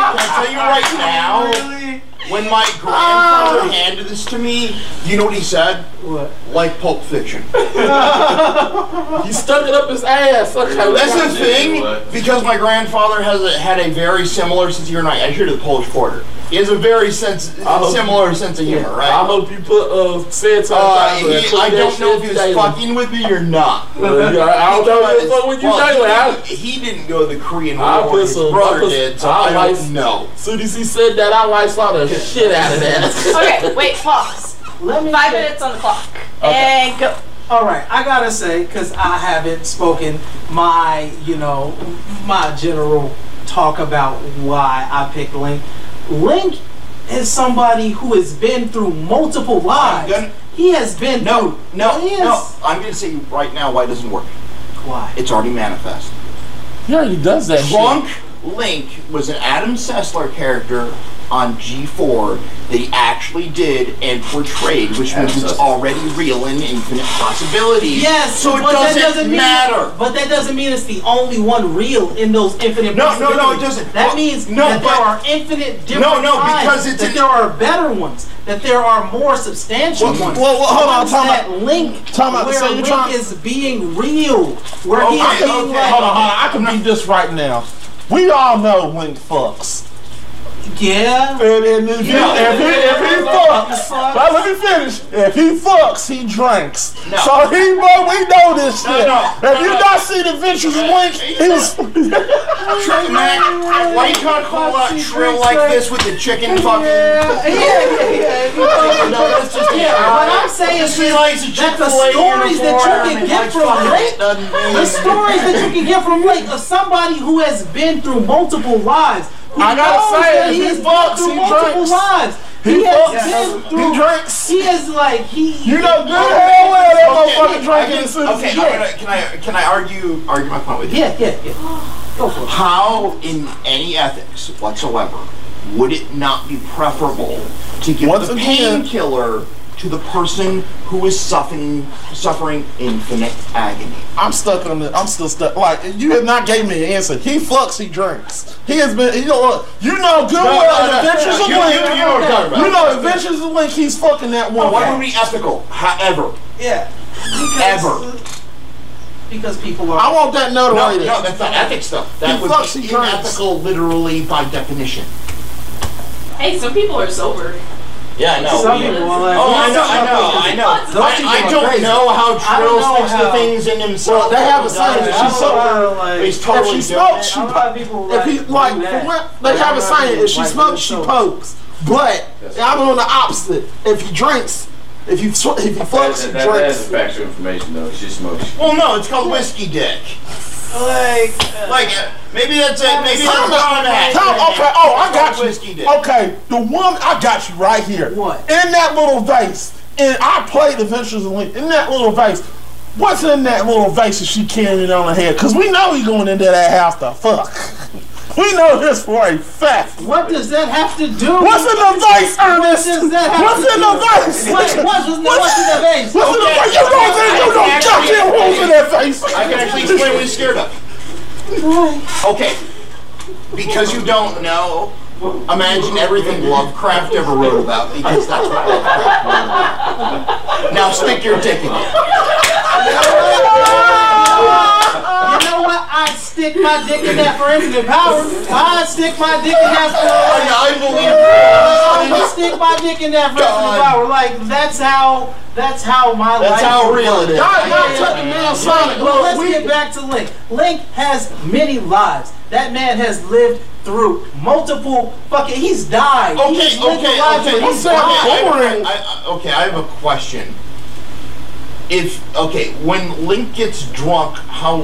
Can I tell you right now? When my grandfather oh. handed this to me, you know what he said? What? Like Pulp Fiction. He stuck it up his ass. Okay, That's the thing, because my grandfather has a, had a very similar sense of humor. I hear the Polish Quarter. He has a very sense, similar sense of humor, I right? I hope you put uh Santa. Uh, he, I don't know if he was fucking with me or not. I don't know if he was fucking with you Well, daily. He, he didn't go to the Korean I War. put His some- I brother put- did, so I I like- don't know. As soon as he said that, I like saw the shit out of that. okay, wait, pause. Let me Five say- minutes on the clock. And go. All right, I gotta say, because I haven't spoken my, you know, my general talk about why I picked Link. Link is somebody who has been through multiple lives. gonna- he has been No, through. no, Yes. no. I'm going to say right now why it doesn't work. Why? It's already manifest. Yeah, he does that. Drunk Link was an Adam Sessler character on G4 that he actually did and portrayed, which means it's already real and infinite possibilities. Yes, so it but doesn't, that doesn't mean, matter. But that doesn't mean it's the only one real in those infinite. Possibilities. No, no, no, it doesn't. That Well, means no, that but- there are infinite different No, no, because it's that an- there are better ones, that there are more substantial Well, ones. well, well, hold on, time that out. link out, where so Link trying- is being real, where oh, Okay, he's being okay, like, Hold on, hold on. I can beat this right now. We all know Link fucks. Yeah. And, and if, he, if, he, if he fucks, now let me finish. If he fucks, he drinks. No. So he, boy, we know this No, shit. no, if you not see the Adventures of Link, he's. Trill, man, why you trying to call out Trill like this with the chicken fucking? Yeah, yeah, yeah. No, that's just Yeah, what I'm saying is He likes a that the stories that you can get from fucking- Link, doesn't mean- the stories that you can get from Link of somebody who has been through multiple lives. Who I gotta knows say, that if he he has fucks, through he multiple drinks. lives. He He, has fucks, been he through. drinks. He is like he. You know good hell well that Okay, motherfucker I drinking can- as soon Okay, he I'm gonna, can I can I argue argue my point with you? Yeah, yeah, yeah. Go for it. How, in any ethics whatsoever, would it not be preferable to give Once the again- painkiller to the person who is suffering suffering infinite agony? I'm stuck on the. I'm still stuck. Like you have not gave me an answer. He fucks. He drinks. He has been. You know? You know good No, well. no, no, Adventures no, of you- Link. you- you know what I'm talking about. You know Adventures of Link. He's fucking that woman. Why would it be ethical? However, Yeah. Because, Ever. Because people are. I want that no, notoriety. no, that's not ethics stuff. That He would fucks, be he drinks. unethical, literally by definition. Hey, some people are sober. Yeah, I know. Some people are like. Oh, I know, I know, I know. Those I, people I don't crazy. know how I don't Trill know sticks the things in himself. They have a Does saying it. that I she's so- how, like, He's If she smokes, she I don't know how people If he like, like, for what they Like, have a don't saying, if she smokes, she pokes. But I'm on the opposite. If he drinks, if you sw- if he That, fucks, he that, that is drinks. factual information though. She smokes. Well, no, it's called whiskey dick. Like, Like, uh, maybe that's it. Maybe that's Tom, okay, oh, I got you. Okay, the one I got you right here. What? In that little vase, and I played Adventures of Link. In that little vase, what's in that little vase that she carrying on her head? Cause we know he going into that house to fuck. We know this for a fact. what does that have to do? What's in the vase, Ernest? does that have What's to in do? the vase? What, what's, what's, what's in the vase? What's in the Okay, vase? You know okay, you I know can goddamn actually- who's in that vase. I can actually explain what he's scared of. Okay. Because you don't know, imagine everything Lovecraft ever wrote about, because that's what Lovecraft wrote about. Now stick your dick in it. You know what? I stick my dick in that for infinite power. I stick my dick in that for. I believe I'm gonna stick my dick in that for infinite power. Like that's how. That's how my That's life. That's how real it is. Y'all, y'all took the man Sonic, Well, let's we get back to Link. Link has many lives. That man has lived through multiple fucking. He's died. Okay, he's okay, a life okay. where Okay, he's saying died. I, I, okay, I have a question. If okay, when Link gets drunk, how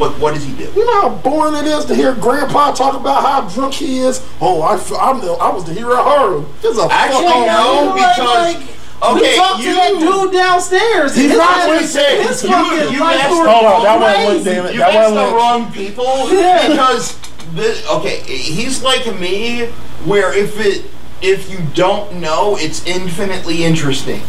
what what does he do? You know how boring it is to hear Grandpa talk about how drunk he is. Oh, I, f- I'm the, I was the hero of horror. This a Actually, fuck no, Like, because like, okay, we talked you to that dude downstairs. He's His not ass- what he said. his You- fucking you life asked- Hold on, that is wasn't damn it. You That asked the wrong people Yeah. because the okay, he's like me, where if it if you don't know, it's infinitely interesting.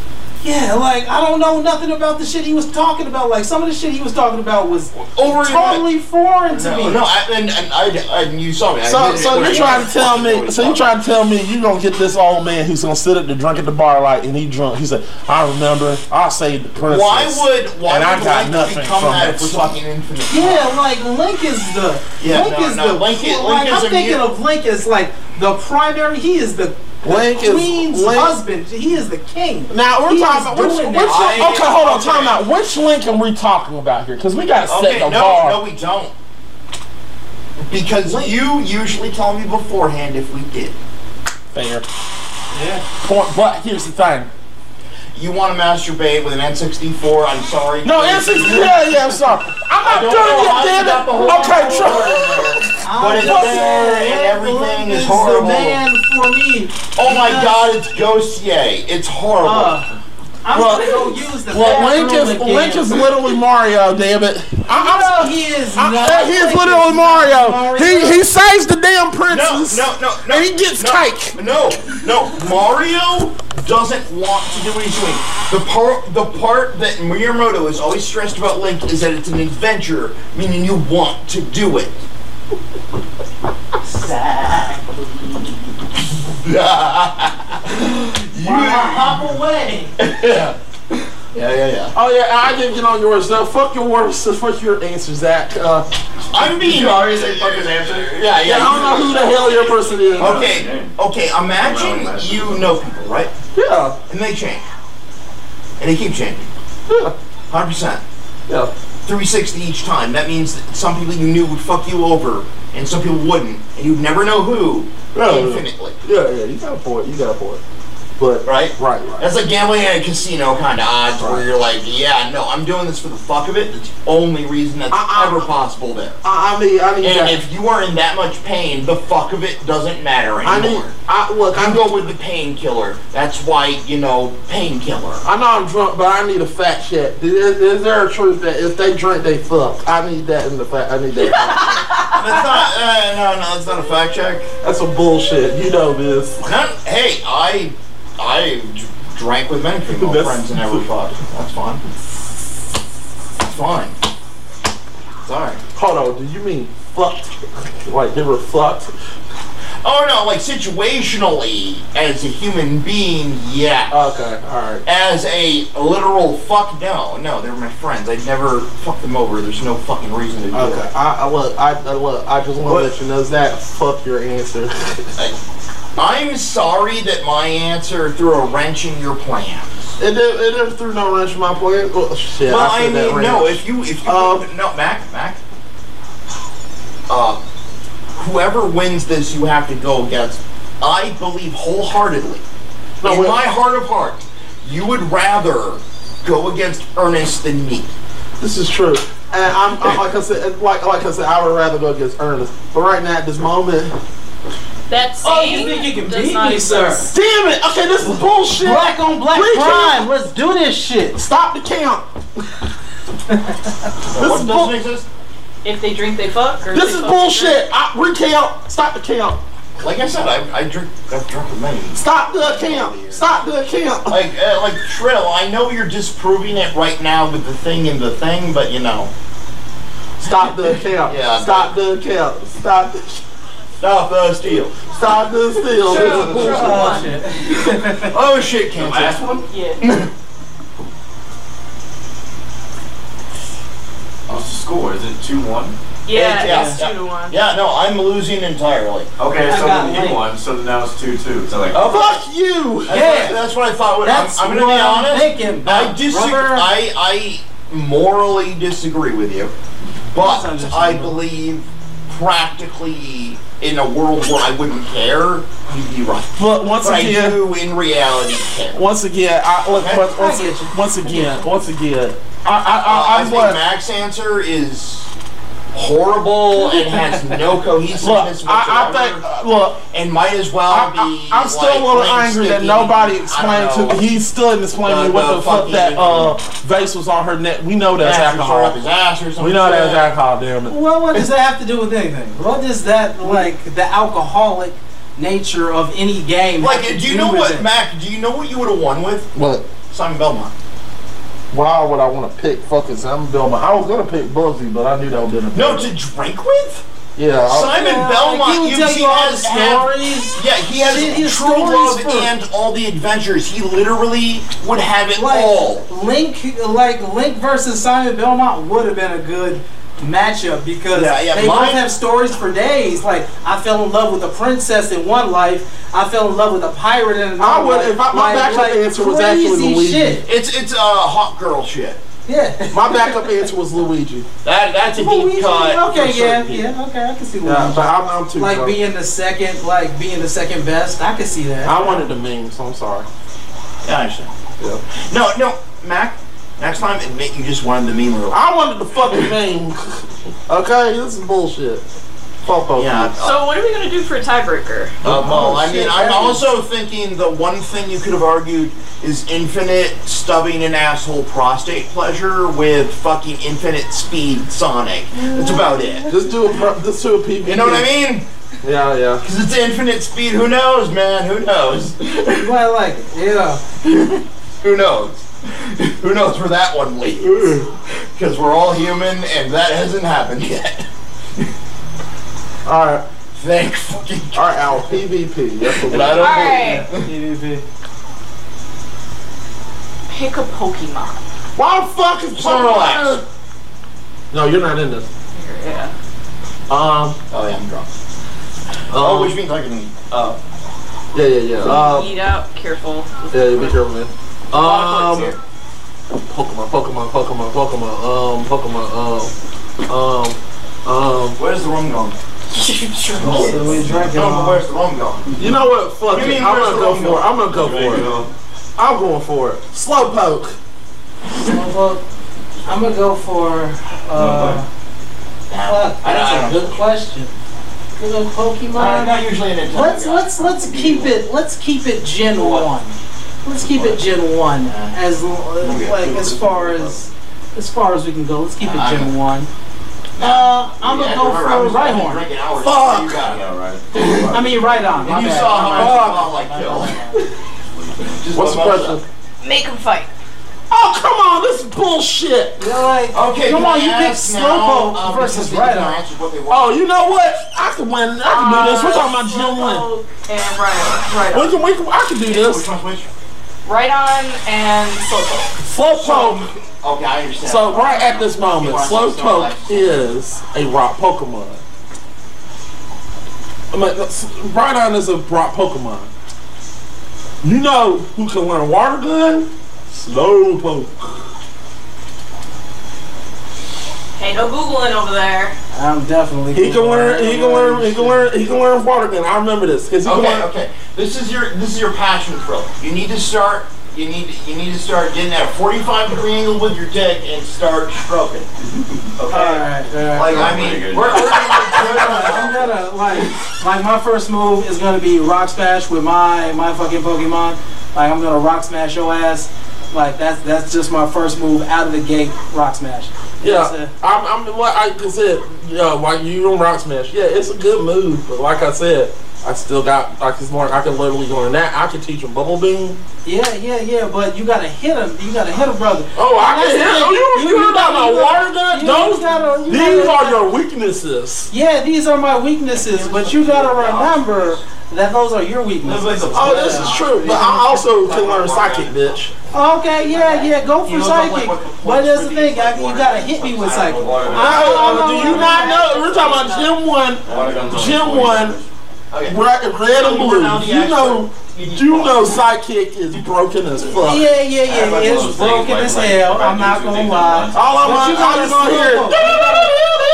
Yeah, like I don't know nothing about the shit he was talking about. Like some of the shit he was talking about was Over totally foreign to No, me. no, I, and, and I, and you saw me. So, so you're trying to tell me? So you're trying to tell me you gonna get this old man who's gonna sit at the drunk at the bar like, and he drunk? He said, "I remember, I saved the princess." Why would why and I would got Link nothing become from that we're talking infinite? Yeah, like Link is the Yeah, Link no, is no, the Link is- like, is I'm thinking of Link as like the primary. He is the, the Link is- queen's Link- husband. He is the king. Now we're He talking about which, which that. Okay, hold on, time out. Which link are we talking about here? Because we gotta set the no, bar. no, we don't. Because you usually tell me beforehand if we did. Fair. Yeah. Point, but here's the thing. You want to masturbate with an N64? I'm sorry. No, answer. Yeah, yeah. I'm sorry. I'm not doing it, damn got the it. Okay, try. Word in there. I'm But it's there and everything is is horrible. The man for me. Oh my god, it's Ghostier. It's horrible. Uh, I'm Well- gonna go use the Well, Link bathroom is again. Link is literally Mario. Damn it! I, No, he is I'm, not. He is Link literally not Mario. He he saves the damn No, princess. no, no, no. And he gets no, cake. No, no. Mario doesn't want to do what he's doing. The part, the part that Miyamoto is always stressed about Link is that it's an adventure, meaning you want to do it. Why hop away? Yeah, yeah, yeah. yeah. Oh yeah, I didn't get on yours. No, fuck your words. Fuck your answer, Zach. Uh, I'm being. You already say fuck his answer. Yeah, yeah, I don't know who the hell your person is. Okay, okay. Imagine you know people, right? Yeah, And they change, and they keep changing. yeah, Hundred percent. yeah. 360 each time. That means that some people you knew would fuck you over, and some people wouldn't, and you'd never know who. Yeah, yeah. infinitely. Yeah, yeah, you got a point. You got a point. But Right? right, right. That's like gambling at a casino kind of odds where you're like, yeah, no, I'm doing this for the fuck of it. It's the only reason that's I- I- ever possible there. I, I mean, I need And that. if you are in that much pain, the fuck of it doesn't matter I need. anymore. I look. I go with the painkiller. That's why, you know, painkiller. I know I'm drunk, but I need a fact check. Is, is there a truth that if they drink, they fuck? I need that in the fact. I need that. That's not, uh, no, no, that's not a fact check. That's some bullshit. You know this. Not, hey, I, I drank with many female That's- friends and never fucked. That's fine. That's fine. Alright. Hold on. Do you mean fucked? Like they were fucked? Oh no, like situationally, as a human being, yeah. Okay. All right. As a literal fuck, no, no, they're my friends. I'd never fuck them over. There's no fucking reason to do Okay. it. I, I look. I, I look. I just want to let you know that. Fuck your answer. I'm sorry that my answer threw a wrench in your plans. it, never, it never threw no wrench in my plan. Well, shit. Well, I, I mean, no. If you, if you, Um, no, Mac, Mac. Uh, whoever wins this, you have to go against. I believe wholeheartedly, No, in wait. my heart of hearts, you would rather go against Ernest than me. This is true. And I'm, I'm like I said, like like I said, I would rather go against Ernest. But right now, at this moment, That Oh, you think you can beat me, sir? damn it. Okay, this is bullshit. Black on black Recount. crime. Let's do this shit. Stop the count. what is doesn't bull- exist? If they drink, they fuck. Or This they is fuck, bullshit. I, recount. Stop the count. Like I said, I, I drink. I've drunk with many. Stop the count. Stop the count. Like, uh, like Trill, I know you're disproving it right now with the thing and the thing, but you know, Stop the count. Yeah, Stop the count. Stop the. Stop the steal. Stop the steal. This is. Oh shit. Oh shit, can't Last one. Yeah. What's the score? Is it two one? Yeah, Yeah, it's yeah. two to one. Yeah, no, I'm losing entirely. Okay, I so got then Link. he won. So now it's two two. So like. Oh, Fuck you. That's, Yeah. what, that's what I thought. would- That's I'm, I'm gonna what be I'm honest. thinking I disagree. I, I morally disagree with you, but I believe practically in a world where I wouldn't care, you'd be right. But once But I again, do in reality care. once again, I look. Okay. Once, once, I once again, once again, I, I, Uh, I, I I'm think what. Mac's answer is horrible and has no cohesiveness Look, I, I whatsoever, think. uh, Look, and might as well I, be. I, I'm still like, a little angry that nobody I don't explained know, to. He still didn't explain to me what the the fuck that uh vase was on her neck. We know that's alcohol. his ass or something. We know that's alcohol. Damn it. Well, what does that have to do with anything? What does that like the alcoholic nature of any game? Like, do you know what, it? Mac? Do you know what you would have won with What? Simon Belmont? Why would I want to pick fucking Simon Belmont? I was gonna pick Bugsy, but I knew that would have been a No, to drink with Yeah. Simon Yeah, Belmont. like, he would you tell see, you all the has had- stories. Yeah, he has Shit, his true stories love for- and all the adventures. He literally would have it Like all. Link, like Link versus Simon Belmont would have been a good matchup because Yeah, yeah, they mine- both have stories for days. Like I fell in love with a princess in one life, I fell in love with a pirate in another. I would- life. if I- my like, backup like answer was actually Luigi. Shit. It's it's uh, hot girl shit. Yeah. my backup answer was Luigi. That that's a deep Luigi, cut. okay, yeah, yeah, okay, I can see Luigi. Yeah, but I'm, I'm too like drunk. being the second, like being the second best, I could see that. I wanted the meme, so I'm sorry. Yeah, I understand. Yeah. No, no, Mac. Next time, admit you just wanted the meme real. I wanted the fucking meme. okay, this is bullshit. Slowpoke. Yeah. So what are we gonna do for a tiebreaker? Uh, well, I mean, shit, I'm also thinking the one thing you could have argued is infinite stubbing an asshole prostate pleasure with fucking infinite speed Sonic. That's about it. Just do a pro- just do a PvP. You know what I mean? Yeah, yeah. Because it's infinite speed. Who knows, man? Who knows? You might like it. Yeah. Who knows? Who knows where that one leads? Because we're all human, and that hasn't happened yet. All right, Thank fucking all right, Al. PvP. That's what we. Alright, PvP. pick a Pokemon. Why the fuck is Snorlax. No, you're not in this. Yeah. Um. Oh yeah, I'm drunk. um Oh, which means I can. Uh, yeah, yeah, yeah. Uh, Eat up. careful. yeah, be careful, man. A lot of Um. points. Pokemon, Pokemon, Pokemon, Pokemon, um, Pokemon, um, um, um. where's the rum gone? So we drank No, but where's the rum gone? You know what? Fuck You it. I'm gonna go for it. I'm gonna go for it. I'm going for it. Slowpoke. Well, I'm gonna go for. Uh, fuck, I that's a good question. Good old I'm Pokemon. not usually an Nintendo Let's let's let's keep it let's keep it Gen one. Let's keep it Gen one as l- like as far as as far as we can go. Let's keep it Gen one. Uh, I'm gonna go remember, I was for only Rhyhorn. drinking Fuck. before You right. I mean, right on. my And you bad. saw how My much bad. spotlight What's the question? Make them fight. Oh come on, this is bullshit. You're like, Okay, come on, you picked ask now, Slowpoke uh, versus because they didn't Rhydon. answer what they Oh, you know what? I can win. I can do this. We're talking about Gen One. And right, right We can, we can, I can do Which this. one's which? Rhydon and Slowpoke. Slowpoke. Okay, I understand. So right at this moment, You want Slowpoke is a rock Pokemon. I mean, Rhydon is a rock Pokemon. You know who can learn Water Gun? Slowpoke. Hey, no googling over there. I'm definitely. He can learn. He can learn. He can learn. He can learn Water Gun. I remember this. 'cause he can Okay, learn- okay. This is your this is your passion krill. You need to start. You need you need to start getting at a 45 degree angle with your dick and start stroking. Okay. Alright, alright. Like I Pretty mean, good. we're, we're I'm gonna like like my first move is gonna be rock smash with my my fucking Pokemon. Like I'm gonna rock smash your ass. Like that's that's just my first move out of the gate. Rock smash. Yeah, I'm. I'm. Like I said, yeah, like you don't rock smash. Yeah, it's a good move, but like I said, I still got. I can learn. I can literally learn that. I can teach him bubble beam. yeah, yeah, yeah. But you gotta hit him. You gotta hit him, brother. Oh, I That's can hit. thing. Oh, you, you, heard about my water gun? Those. gotta- these gotta- are your weaknesses. Yeah, these are my weaknesses, but you gotta remember that those are your weaknesses. Oh, this is true. But I also can learn psychic, bitch. Okay, yeah, yeah, go for You know, psychic. like what the But that's the thing, I, you gotta hit me with psychic. I, uh, do you not know? We're talking about Gen One. Gen One. Okay. Red, red and blue. You know. You know, psychic is broken as fuck. Yeah, yeah, yeah, it's broken as hell. I'm not gonna lie. All I'm, But you I'm gotta just gonna hear.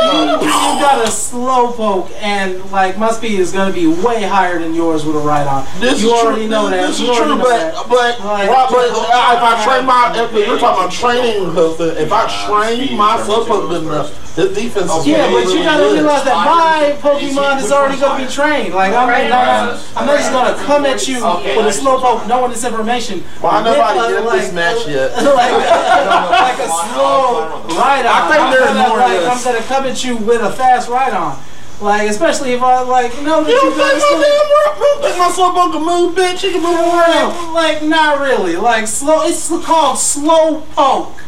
You got a slow poke, and like my speed is gonna be way higher than yours with a Rhydon. This you is already true. know that. This is You already true, but that. but Like- right, but uh, if I train my, if you're talking about training, because if I train my slowpoke good enough, his defense is Yeah, really, but you gotta good. realize that my Pokemon is already gonna be trained. Like I'm Right. not, I'm not just gonna come at you Okay. with a slowpoke, knowing this information. Why with nobody a, get like, this match yet? like, like a slow Rhydon. I think I'm there's gonna, more like, I'm gonna come at you with a fast Rhydon. Like especially if I like you know that You you don't think my damn work? You don't think my slowpoke can move, bitch? You can move around. like, like not really. Like slow. It's called slow poke.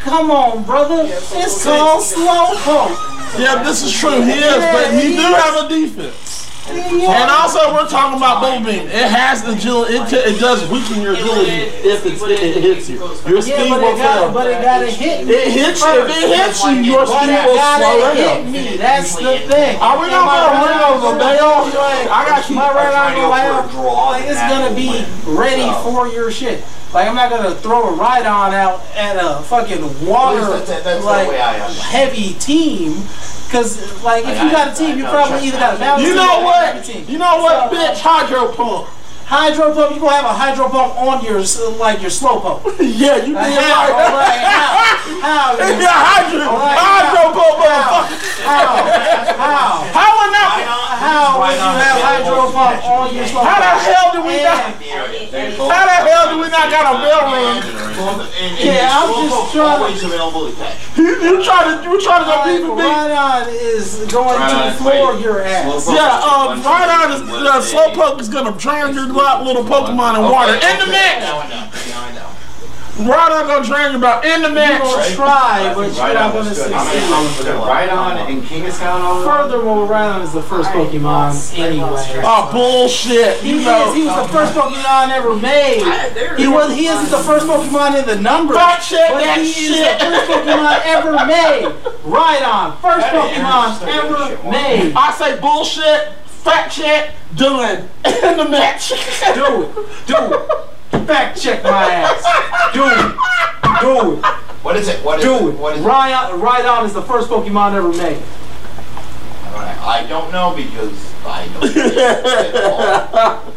Come on, brother. it's called slow poke. Yeah, this is true. He is, but he do have a defense. And also, we're talking about bubble beam. It has the agility. It, t- it does weaken your agility if it's, it, it hits you. Your speed Yeah, will it got, fail. but it gotta hit me. It hits you. If it hits you, your But speed it will gotta slow hit down. me. That's the thing. Are we not my gonna right ring arm over the gonna bell? I got you. My right arm trying to gonna go for a have, it's gonna be ready for your shit. Like I'm not gonna throw a Rhydon out at a fucking water That's- that's- that's like way heavy team. Cause like if you got a team, you probably either got a balance You know what? You know what, bitch? Hydro pump. Hydro pump, you gonna have a hydro pump on your like your slow pump. Yeah, you did Like, how? right. Like, how? How? Yeah, hydro, Like, hydro pump, How? motherfucker. How? How? How would not off all your slow How the hell do we not? How the hell do we not got a bell ring? Yeah, I'm just trying to- always available to catch. You, you trying to you trying to go Like, beef and beef? Rhydon is going to the floor of your ass. Yeah, um, Rhydon is uh, Slowpoke is gonna drown your lot- little Pokemon in water in the mix. Now I know. Now I know. Rhydon gonna drown you about in the You're mix. gonna try, but you're not gonna succeed. Rhydon and Kangaskhan all Furthermore, Rhydon is the first Pokemon anyway. Oh bullshit! He You is. know. He was the first Pokemon ever made. He was. He isn't the first Pokemon in the number. Fact check but that he is the first Pokemon ever made. Rhydon, first Pokemon ever made. I say bullshit. Fact check. Done. In the match. Do it. Do it. Fact check my ass. Do it. Do it. What is it? What is Do it? it. What is it? Rhydon, Rhydon is the first Pokemon ever made. I don't know because I don't. Know.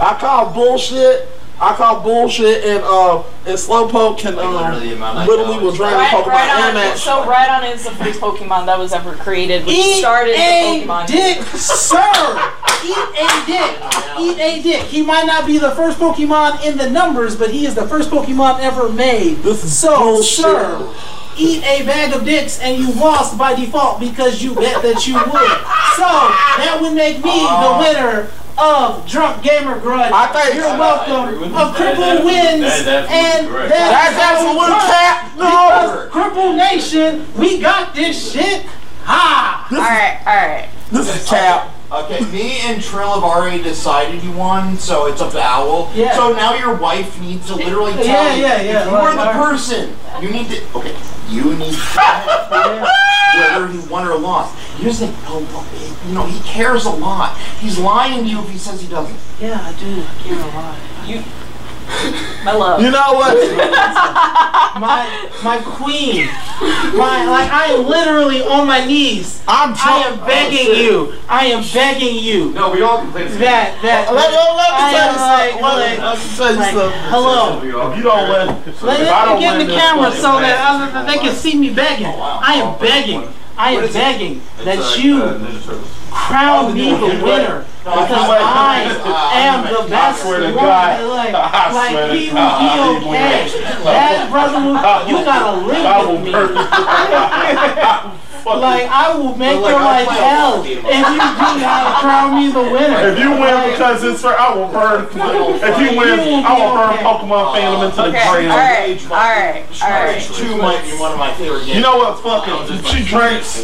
I call bullshit. I call bullshit, and uh, and Slowpoke can Literally the um, amount I literally know will is- drown the Right, Pokemon right in on. that. So Rhydon is the first Pokemon that was ever created, which Eat started the a Pokemon. dick, sir. Eat a dick. Eat a dick. He might not be the first Pokemon in the numbers, but he is the first Pokemon ever made. This is so, bullshit. sir. Eat a bag of dicks and you lost by default because you bet that you would. So that would make me the winner of Drunk Gamer Grudge. I think- you're I welcome. with A cripple wins, That is and correct. that's That's absolute cap. No. Cripple Nation, we got this shit. Ha! All right, all right. This is cap. Okay, me and Trill have already decided you won, so it's up to Owl. Yeah. So now your wife needs to literally tell Yeah, you yeah, yeah, if you are the person. You need to. Okay, you need to tell him whether he won or lost. Here's the thing, you know, he cares a lot. He's lying to you if he says he doesn't. Yeah, I do. I care a lot. You, my love. You know what? My my queen. My like I am literally on my knees. I'm I am begging you. I am begging you. No, we all can play this. That that Let, let, let me I tell am you like, something. Let me- like, let me tell you something. hello. If you don't win, Let, let me get in the camera so match- that other, they can see me begging. I am begging. I am begging that uh, you crown me the winner because I am the best one. Like, like he will be okay. That brother, you gotta live with me. murder you. Like I will make But, like, your I'll life hell if you do not crown me the winner. If you win because it's for, I will burn. If you win, I will burn Pokemon uh, fandom into the Okay, all ground. right, all right, all right. Stage two might be one of my favorite games. You know what? Fuck it. She drinks.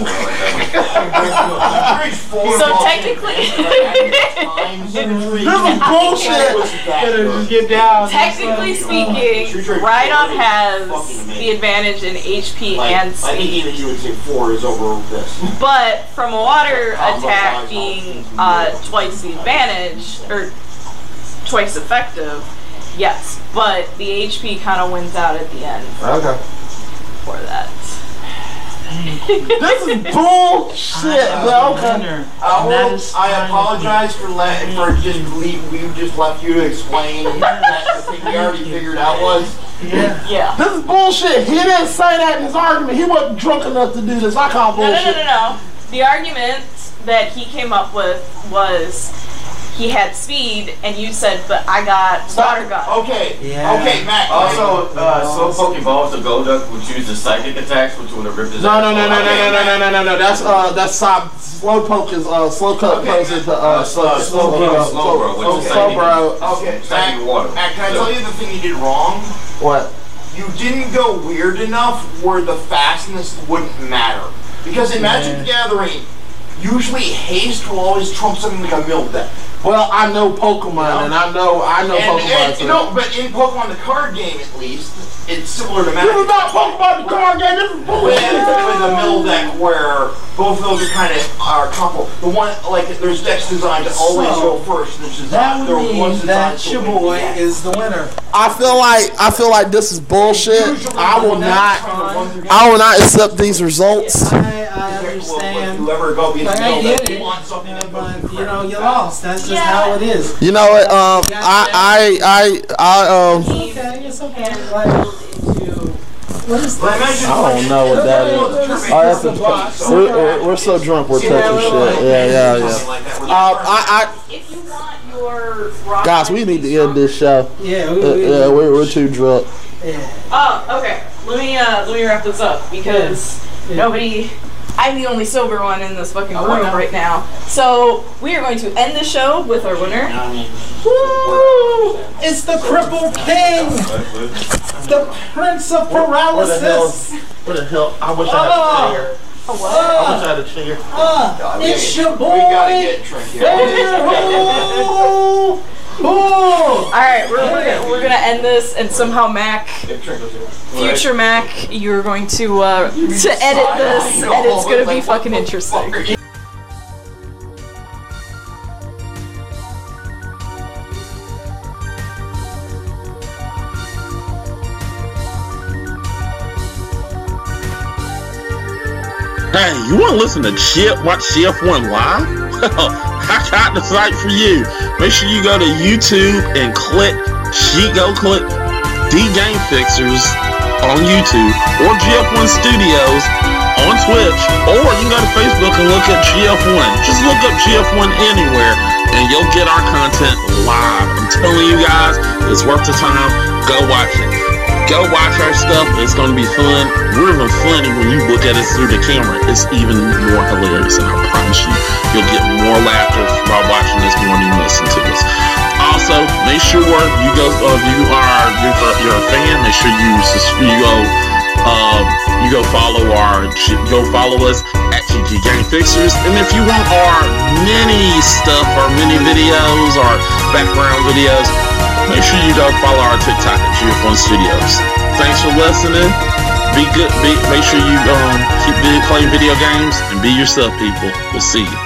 Four So technically, times. This is bullshit. was that Better just get down. technically speaking, Rhydon has the advantage in HP Like, and I think even you would say four is over this. But from a water attack being uh, twice the advantage, or twice effective, yes. But the HP kind of wins out at the end Okay. for that. This is bullshit, bro. Winner. I, And that will, I apologize for letting for mm. just leave. We just left you to explain that the thing we already figured out was. Yeah. Yeah. This is bullshit. He didn't say that in his argument. He wasn't drunk enough to do this. I call No, no, no, no, no. The argument that he came up with was he had speed, and you said, but I got water gun. Okay. Yeah. Okay, Matt. Also, uh, Slowpoke evolves the Golduck, which uses psychic attacks, which would have ripped his No, ass no, no, no, no, no, no, no, no, no, no. That's uh, that's Sob- Slowpoke is uh, Slowpoke Okay. goes into uh, Uh, slow, slow, slow, slow, slow, slow, bro, which is slow, psychic. bro. Okay, Psychic Matt, water. Matt, can I So- tell you the thing you did wrong? What? You didn't go weird enough where the fastness wouldn't matter. Because in Magic the Gathering, usually haste will always trump something like a mill deck. Well, I know Pokemon, and I know I know And, Pokemon. and too. no, but in Pokemon the card game at least, it's similar to This Magic. is not Pokemon the card game. This is with, bullshit. with a mill deck where both of those are kind of are couple. The one like there's decks designed to always So, go first. There's design, That there would was mean designed that to your boy the is the winner. I feel like I feel like this is bullshit. I will not. that's trying to run through I will not accept these results. I, I understand. Whoever go be the Like, I mill deck, it. want something that goes But through you know, credit. you lost. That's just Yeah. how it is. You know what? Um, I I I I um. Okay, it's okay. Like, into What is I don't know what that is. I have to, we're, we're, we're so drunk we're touching shit. Yeah, yeah, yeah. Uh, I, If you want your I, guys, we need to end this show. Yeah, we, Uh, we, yeah, we're, we're too drunk. Oh, okay. Let me uh let me wrap this up because nobody I'm the only sober one in this fucking room right now. So we are going to end the show with our winner. Woo! It's the cripple king, the prince of paralysis. What the hell? I wish I had a chair. Oh, I wish I had a chair. uh, it's your boy. We gotta get Trinket. Ooh. Alright, we're, we're, gonna, we're gonna end this and somehow Mac future Mac, you're going to uh to edit this and it's gonna be fucking interesting. Hey, you want to listen to Chip watch GF1 live? Well, I got the site for you. Make sure you go to YouTube and click, she go click D Game Fixers on YouTube or GF1 Studios on Twitch, or you can go to Facebook and look at GF1. Just look up GF1 anywhere and you'll get our content live. I'm telling you guys, it's worth the time. Go watch it. Go watch our stuff. It's going to be fun. We're even funny when you look at us through the camera. It's even more hilarious, and I promise you, you'll get more laughter while watching this more than you listen to us. Also, make sure you go. Uh, you are you're, a fan. Make sure you you go. Uh, you go follow our go follow us at GG Game Fixers, and if you want our mini stuff, our mini videos, our background videos, make sure you go follow our TikTok at GF1 Studios. Thanks for listening. Be good. Be, make sure you um, keep playing video games and be yourself, people. We'll see you.